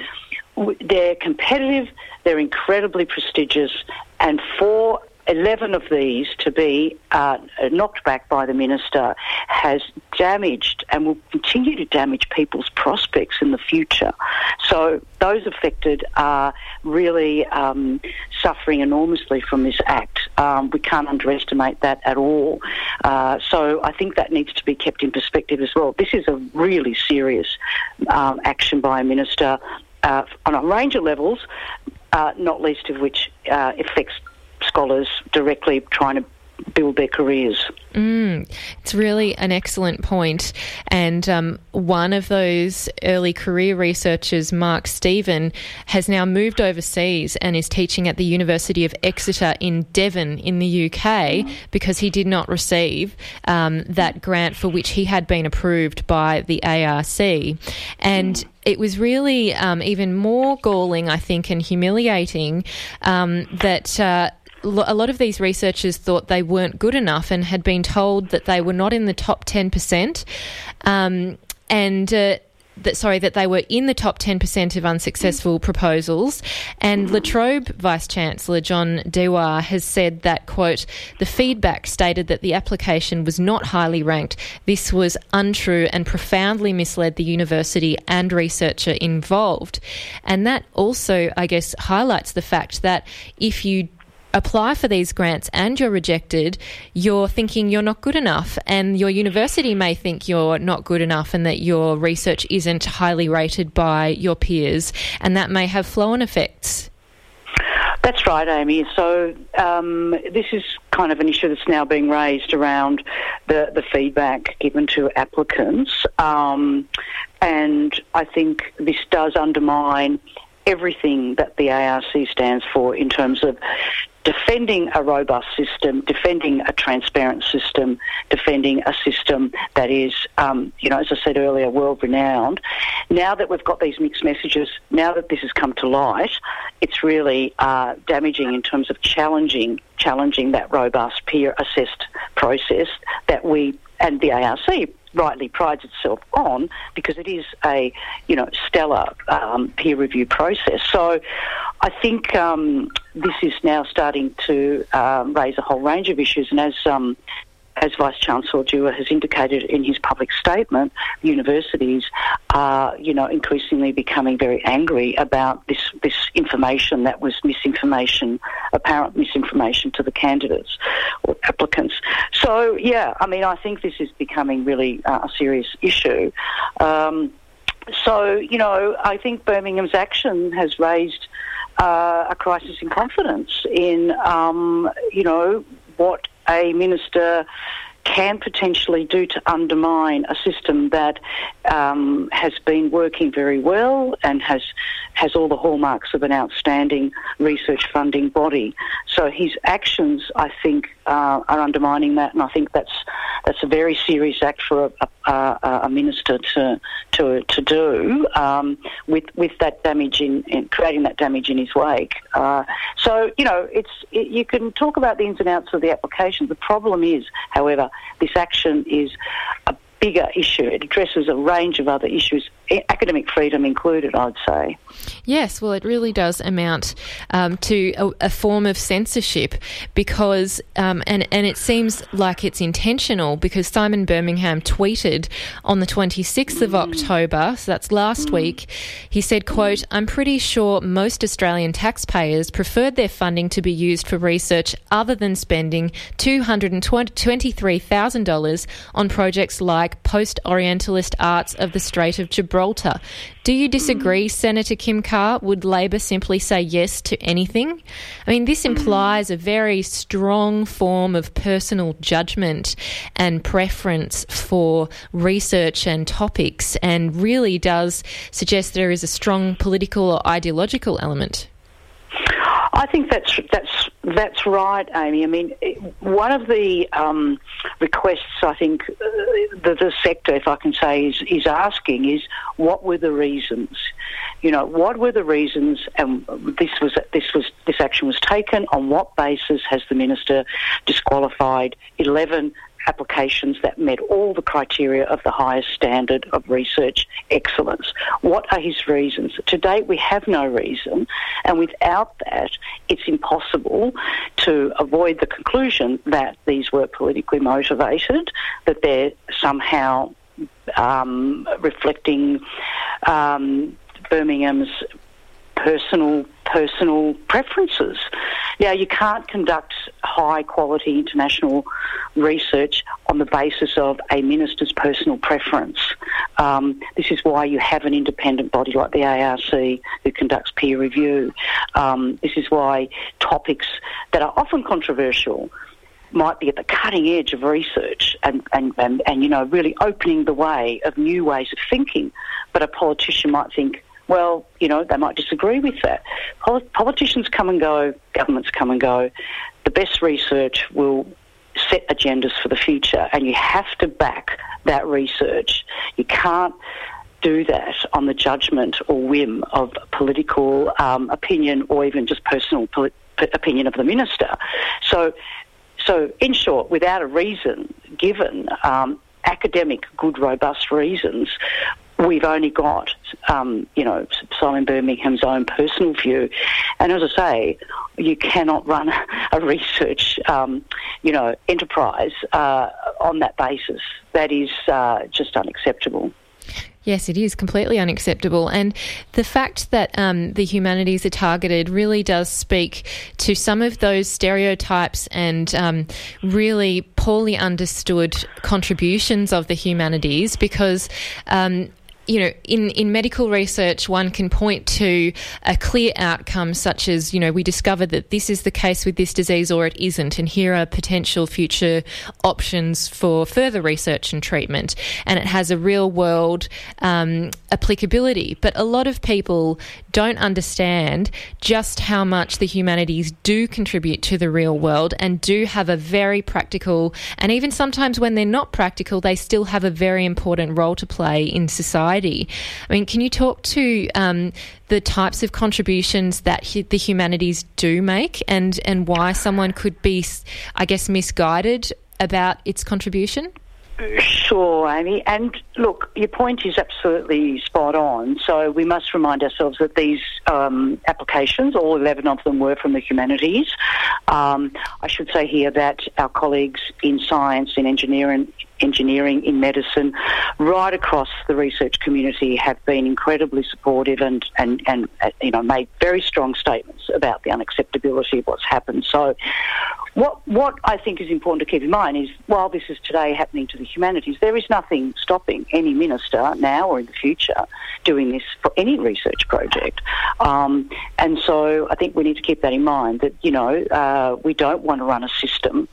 they're competitive, they're incredibly prestigious, and for 11 of these to be uh, knocked back by the minister has damaged and will continue to damage people's prospects in the future. So those affected are really um, suffering enormously from this act. Um, we can't underestimate that at all. Uh, so I think that needs to be kept in perspective as well. This is a really serious um, action by a minister uh, on a range of levels, uh, not least of which uh, affects scholars directly trying to build their careers. Mm, it's really an excellent point. And um, one of those early career researchers, Mark Steven, has now moved overseas and is teaching at the University of Exeter in Devon in the UK because he did not receive um, that grant for which he had been approved by the ARC. And it was really um, even more galling, I think, and humiliating um, that. Uh, a lot of these researchers thought they weren't good enough and had been told that they were not in the top 10%. Um, and uh, that sorry that they were in the top 10% of unsuccessful proposals and La Trobe vice chancellor John Dewar has said that quote the feedback stated that the application was not highly ranked this was untrue and profoundly misled the university and researcher involved and that also i guess highlights the fact that if you apply for these grants and you're rejected, you're thinking you're not good enough, and your university may think you're not good enough and that your research isn't highly rated by your peers, and that may have flow on effects. That's right, Amy. So um, this is kind of an issue that's now being raised around the, the feedback given to applicants. Um, and I think this does undermine everything that the ARC stands for in terms of defending a robust system, defending a transparent system, defending a system that is, um, you know, as I said earlier, world renowned. Now that we've got these mixed messages, now that this has come to light, it's really uh, damaging in terms of challenging challenging that robust peer assessed process that we and the ARC rightly prides itself on because it is a you know stellar um, peer review process. So I think um, this is now starting to um, raise a whole range of issues, and as um, as Vice Chancellor Dewar has indicated in his public statement, universities are, you know, increasingly becoming very angry about this this information that was misinformation, apparent misinformation to the candidates or applicants. So, yeah, I mean, I think this is becoming really uh, a serious issue. Um, so, you know, I think Birmingham's action has raised uh, a crisis in confidence in, um, you know, what a minister can potentially do to undermine a system that um, has been working very well and has has all the hallmarks of an outstanding research funding body. So his actions, I think, uh, are undermining that, and I think that's that's a very serious act for a, a, a minister to to to do um, with with that damage in, in, creating that damage in his wake. Uh, so you know, it's it, you can talk about the ins and outs of the application. The problem is, however, this action is a bigger issue. It addresses a range of other issues, academic freedom included, I'd say. Yes, well, it really does amount um, to a, a, form of censorship because, um, and, and it seems like it's intentional because Simon Birmingham tweeted on the 26th of mm. October, so that's last mm. week, he said, quote, I'm pretty sure most Australian taxpayers preferred their funding to be used for research other than spending $223,000 on projects like like post Orientalist arts of the Strait of Gibraltar. Do you disagree, mm. Senator Kim Carr? Would Labor simply say yes to anything? I mean, this implies a very strong form of personal judgment and preference for research and topics, and really does suggest there is a strong political or ideological element. I think that's that's that's right, Amy. I mean, one of the um, requests I think that the, the sector, if I can say, is is asking is what were the reasons? You know, what were the reasons? And this was this was this action was taken on what basis has the minister disqualified eleven applications that met all the criteria of the highest standard of research excellence. What are his reasons? To date, we have no reason, and without that, it's impossible to avoid the conclusion that these were politically motivated, that they're somehow um, reflecting um, Birmingham's personal personal preferences. Now, you can't conduct high quality international research on the basis of a minister's personal preference. Um, this is why you have an independent body like the ARC who conducts peer review. Um, this is why topics that are often controversial might be at the cutting edge of research and, and, and, and, you know, really opening the way of new ways of thinking. But a politician might think, well, you know, they might disagree with that. Politicians come and go, governments come and go. The best research will set agendas for the future, and you have to back that research. You can't do that on the judgment or whim of political um, opinion or even just personal opinion of the minister. So, so in short, without a reason given, um, academic, good, robust reasons, we've only got, um, you know, Simon Birmingham's own personal view. And as I say, you cannot run a research, um, you know, enterprise uh, on that basis. That is uh, just unacceptable. Yes, it is completely unacceptable. And the fact that um, the humanities are targeted really does speak to some of those stereotypes and um, really poorly understood contributions of the humanities because. Um, you know, in, in medical research, one can point to a clear outcome, such as, you know, we discovered that this is the case with this disease or it isn't, and here are potential future options for further research and treatment. And it has a real world um, applicability. But a lot of people don't understand just how much the humanities do contribute to the real world and do have a very practical, and even sometimes when they're not practical, they still have a very important role to play in society. I mean, can you talk to um, the types of contributions that the humanities do make and, and why someone could be, I guess, misguided about its contribution? Sure, Amy. And look, your point is absolutely spot on. So we must remind ourselves that these um, applications, all 11 of them were from the humanities. Um, I should say here that our colleagues in science, in engineering, engineering, in medicine, right across the research community have been incredibly supportive and, and, and uh, you know, made very strong statements about the unacceptability of what's happened. So what what I think is important to keep in mind is while this is today happening to the humanities, there is nothing stopping any minister now or in the future doing this for any research project. Um, and so I think we need to keep that in mind that you know uh, we don't want to run a system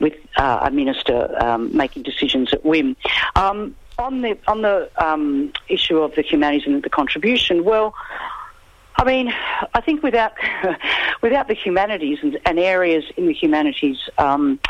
with uh, a minister um, making decisions at whim. Um, on the on the um, issue of the humanities and the contribution, well. I mean, I think without without the humanities and, and, areas in the humanities um,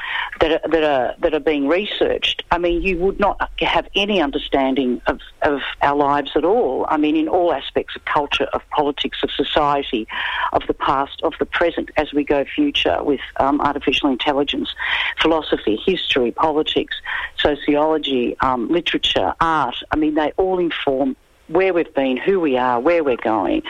that are, that are that are being researched, I mean, you would not have any understanding of, of our lives at all. I mean, in all aspects of culture, of politics, of society, of the past, of the present, as we go future with um, artificial intelligence, philosophy, history, politics, sociology, um, literature, art. I mean, they all inform where we've been, who we are, where we're going.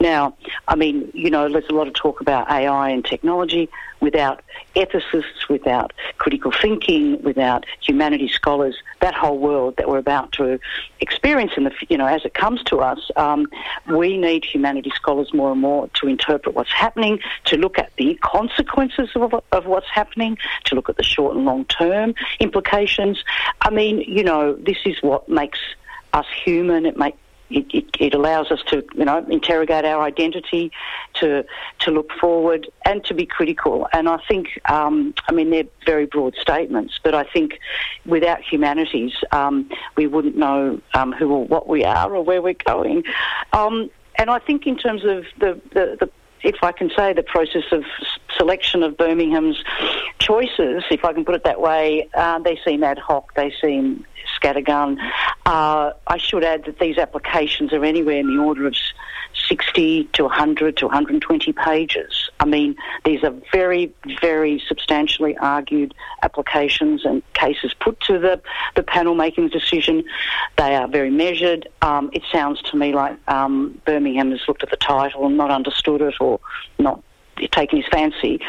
Now, I mean, you know, there's a lot of talk about AI and technology. Without ethicists, without critical thinking, without humanities scholars, that whole world that we're about to experience in the, you know, as it comes to us, um, we need humanities scholars more and more to interpret what's happening, to look at the consequences of, of what's happening, to look at the short and long term implications. I mean, you know, this is what makes us human. It makes it, it, it, allows us to, you know, interrogate our identity, to to look forward, and to be critical. And I think, um, I mean, they're very broad statements, but I think without humanities, um, we wouldn't know um, who or what we are or where we're going. Um, and I think in terms of the, the, the if I can say, the process of selection of Birmingham's choices, if I can put it that way, uh, they seem ad hoc, they seem scattergun. Uh, I should add that these applications are anywhere in the order of 60 to 100 to 120 pages. I mean, these are very, very substantially argued applications and cases put to the, the panel making the decision. They are very measured. Um, it sounds to me like um, Birmingham has looked at the title and not understood it or not taken his fancy.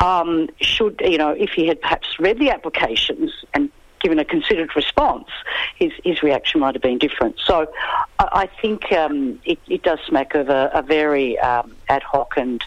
Um, should you know if he had perhaps read the applications and given a considered response, his, his reaction might have been different. So I, I think um, it, it, does smack of a, a very um, ad hoc and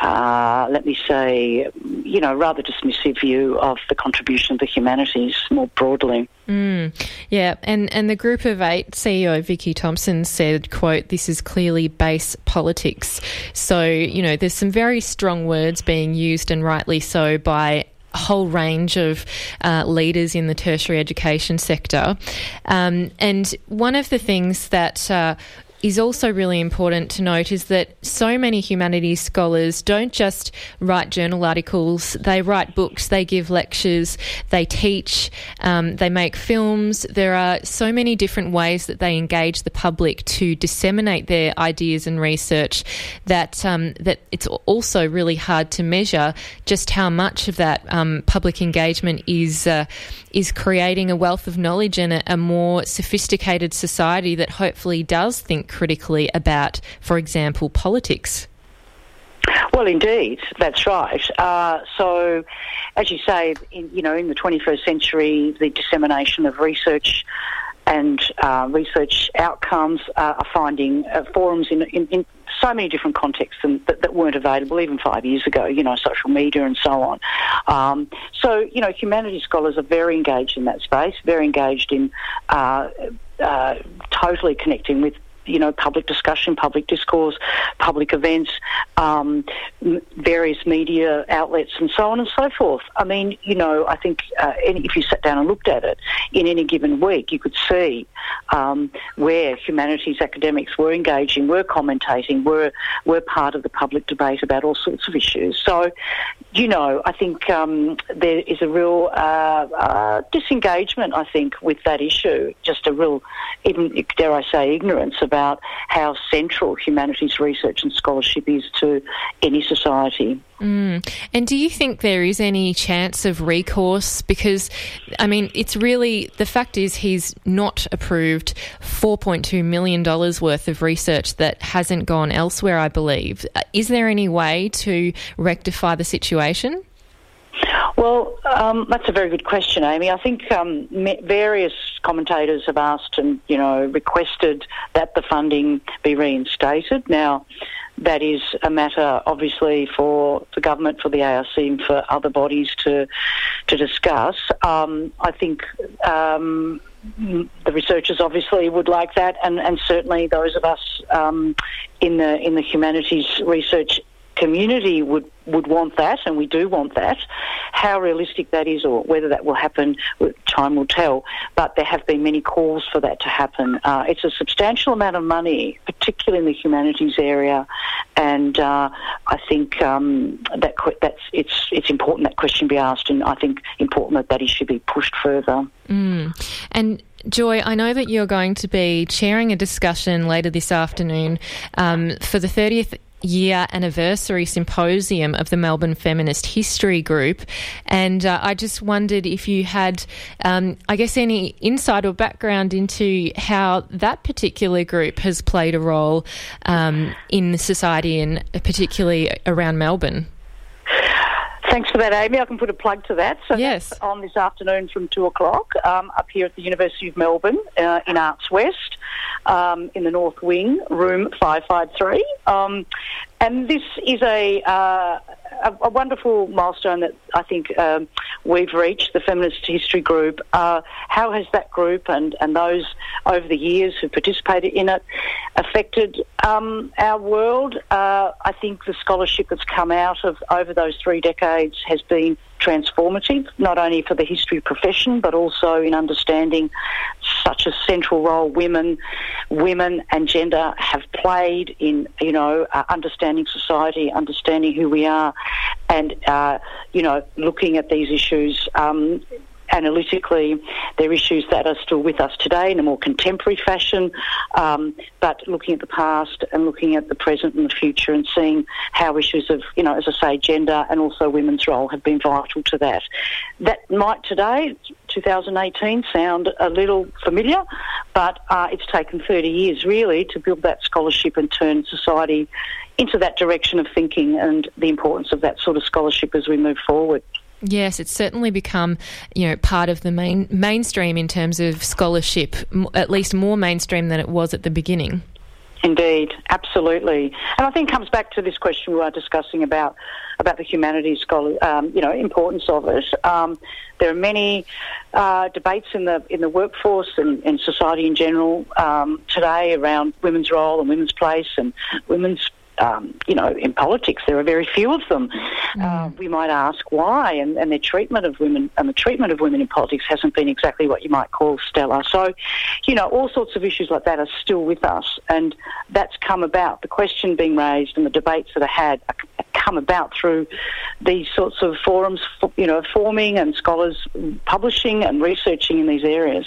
uh, let me say, you know, rather dismissive view of the contribution of the humanities more broadly. Mm, yeah, and, and the group of eight CEO Vicki Thomson said, "quote This is clearly base politics." So you know, there's some very strong words being used, and rightly so, by a whole range of uh, leaders in the tertiary education sector. Um, and one of the things that uh, is also really important to note is that so many humanities scholars don't just write journal articles, they write books, they give lectures, they teach, um, they make films. There are so many different ways that they engage the public to disseminate their ideas and research that, um, that it's also really hard to measure just how much of that um, public engagement is, uh, is creating a wealth of knowledge and a, a more sophisticated society that hopefully does think critically about, for example, politics. Well, indeed, that's right. Uh, so, as you say, in, you know, in the 21st century, the dissemination of research and uh, research outcomes uh, are finding uh, forums in, in, in, so many different contexts and, that, that, weren't available even five years ago, you know, social media and so on. Um, so, you know, humanities scholars are very engaged in that space, very engaged in uh, uh, totally connecting with you know, public discussion, public discourse, public events, um, various media outlets, and so on and so forth. I mean, you know, I think uh, if you sat down and looked at it in any given week, you could see um, where humanities academics were engaging, were commentating, were were part of the public debate about all sorts of issues. So, you know, I think um, there is a real uh, uh, disengagement. I think with that issue, just a real, even dare I say, ignorance about about how central humanities research and scholarship is to any society. Mm. And do you think there is any chance of recourse? Because, I mean, it's really the fact is he's not approved $4.2 million worth of research that hasn't gone elsewhere, I believe. Is there any way to rectify the situation? Well, um, that's a very good question, Amy. I think um, various commentators have asked and you know requested that the funding be reinstated. Now, that is a matter, obviously, for the government, for the ARC, and for other bodies to to discuss. Um, I think um, the researchers obviously would like that, and, and certainly those of us um, in the in the humanities research community would, would want that, and we do want that. How realistic that is, or whether that will happen, time will tell. But there have been many calls for that to happen. Uh, it's a substantial amount of money, particularly in the humanities area, and uh, I think um, that that's it's it's important that question be asked, and I think important that that issue be pushed further. Mm. And Joy, I know that you're going to be chairing a discussion later this afternoon um, for the 30th year anniversary symposium of the Melbourne Feminist History Group. And uh, I just wondered if you had, um, I guess, any insight or background into how that particular group has played a role um, in society and particularly around Melbourne. Thanks for that, Amy. I can put a plug to that. So yes. on this afternoon from 2 o'clock um, up here at the University of Melbourne uh, in Arts West um, in the North Wing, room 553. Um, and this is a, uh, a, a, wonderful milestone that I think um, we've reached, the Feminist History Group. Uh, how has that group and, and those over the years who participated in it affected um, our world? Uh, I think the scholarship that's come out of over those three decades has been transformative, not only for the history profession, but also in understanding such a central role women, women and gender have played in, you know, uh, understanding society, understanding who we are, and, uh, you know, looking at these issues um, analytically, they're issues that are still with us today in a more contemporary fashion, um, but looking at the past and looking at the present and the future and seeing how issues of, you know, as I say, gender and also women's role have been vital to that. That might today, 2018, sound a little familiar, but uh, it's taken 30 years really to build that scholarship and turn society into that direction of thinking and the importance of that sort of scholarship as we move forward. Yes, it's certainly become, you know, part of the main mainstream in terms of scholarship, at least more mainstream than it was at the beginning. Indeed, absolutely, and I think it comes back to this question we are discussing about about the humanities scholar, um, you know, importance of it. Um, there are many uh, debates in the in the workforce and, in society in general um, today around women's role and women's place and women's um, you know, in politics, there are very few of them. Mm. Uh, we might ask why, and, and their treatment of women and the treatment of women in politics hasn't been exactly what you might call stellar. So, you know, all sorts of issues like that are still with us, and that's come about. The question being raised and the debates that are had come about through these sorts of forums, you know, forming and scholars publishing and researching in these areas.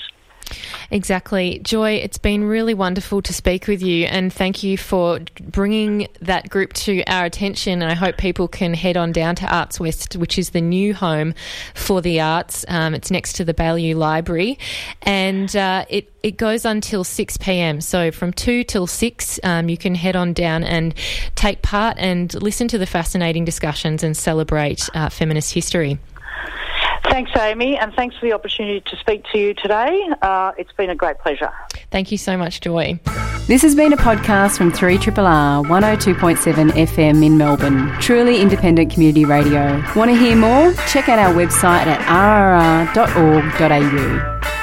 Exactly. Joy, it's been really wonderful to speak with you and thank you for bringing that group to our attention. And I hope people can head on down to Arts West, which is the new home for the arts. Um, it's next to the Baillieu Library and uh, it, it goes until 6 pm. So from 2 till 6, um, you can head on down and take part and listen to the fascinating discussions and celebrate uh, feminist history. Thanks, Amy, and thanks for the opportunity to speak to you today. Uh, it's been a great pleasure. Thank you so much, Joy. This has been a podcast from 3RRR 102.7 FM in Melbourne. Truly independent community radio. Want to hear more? Check out our website at rrr.org.au.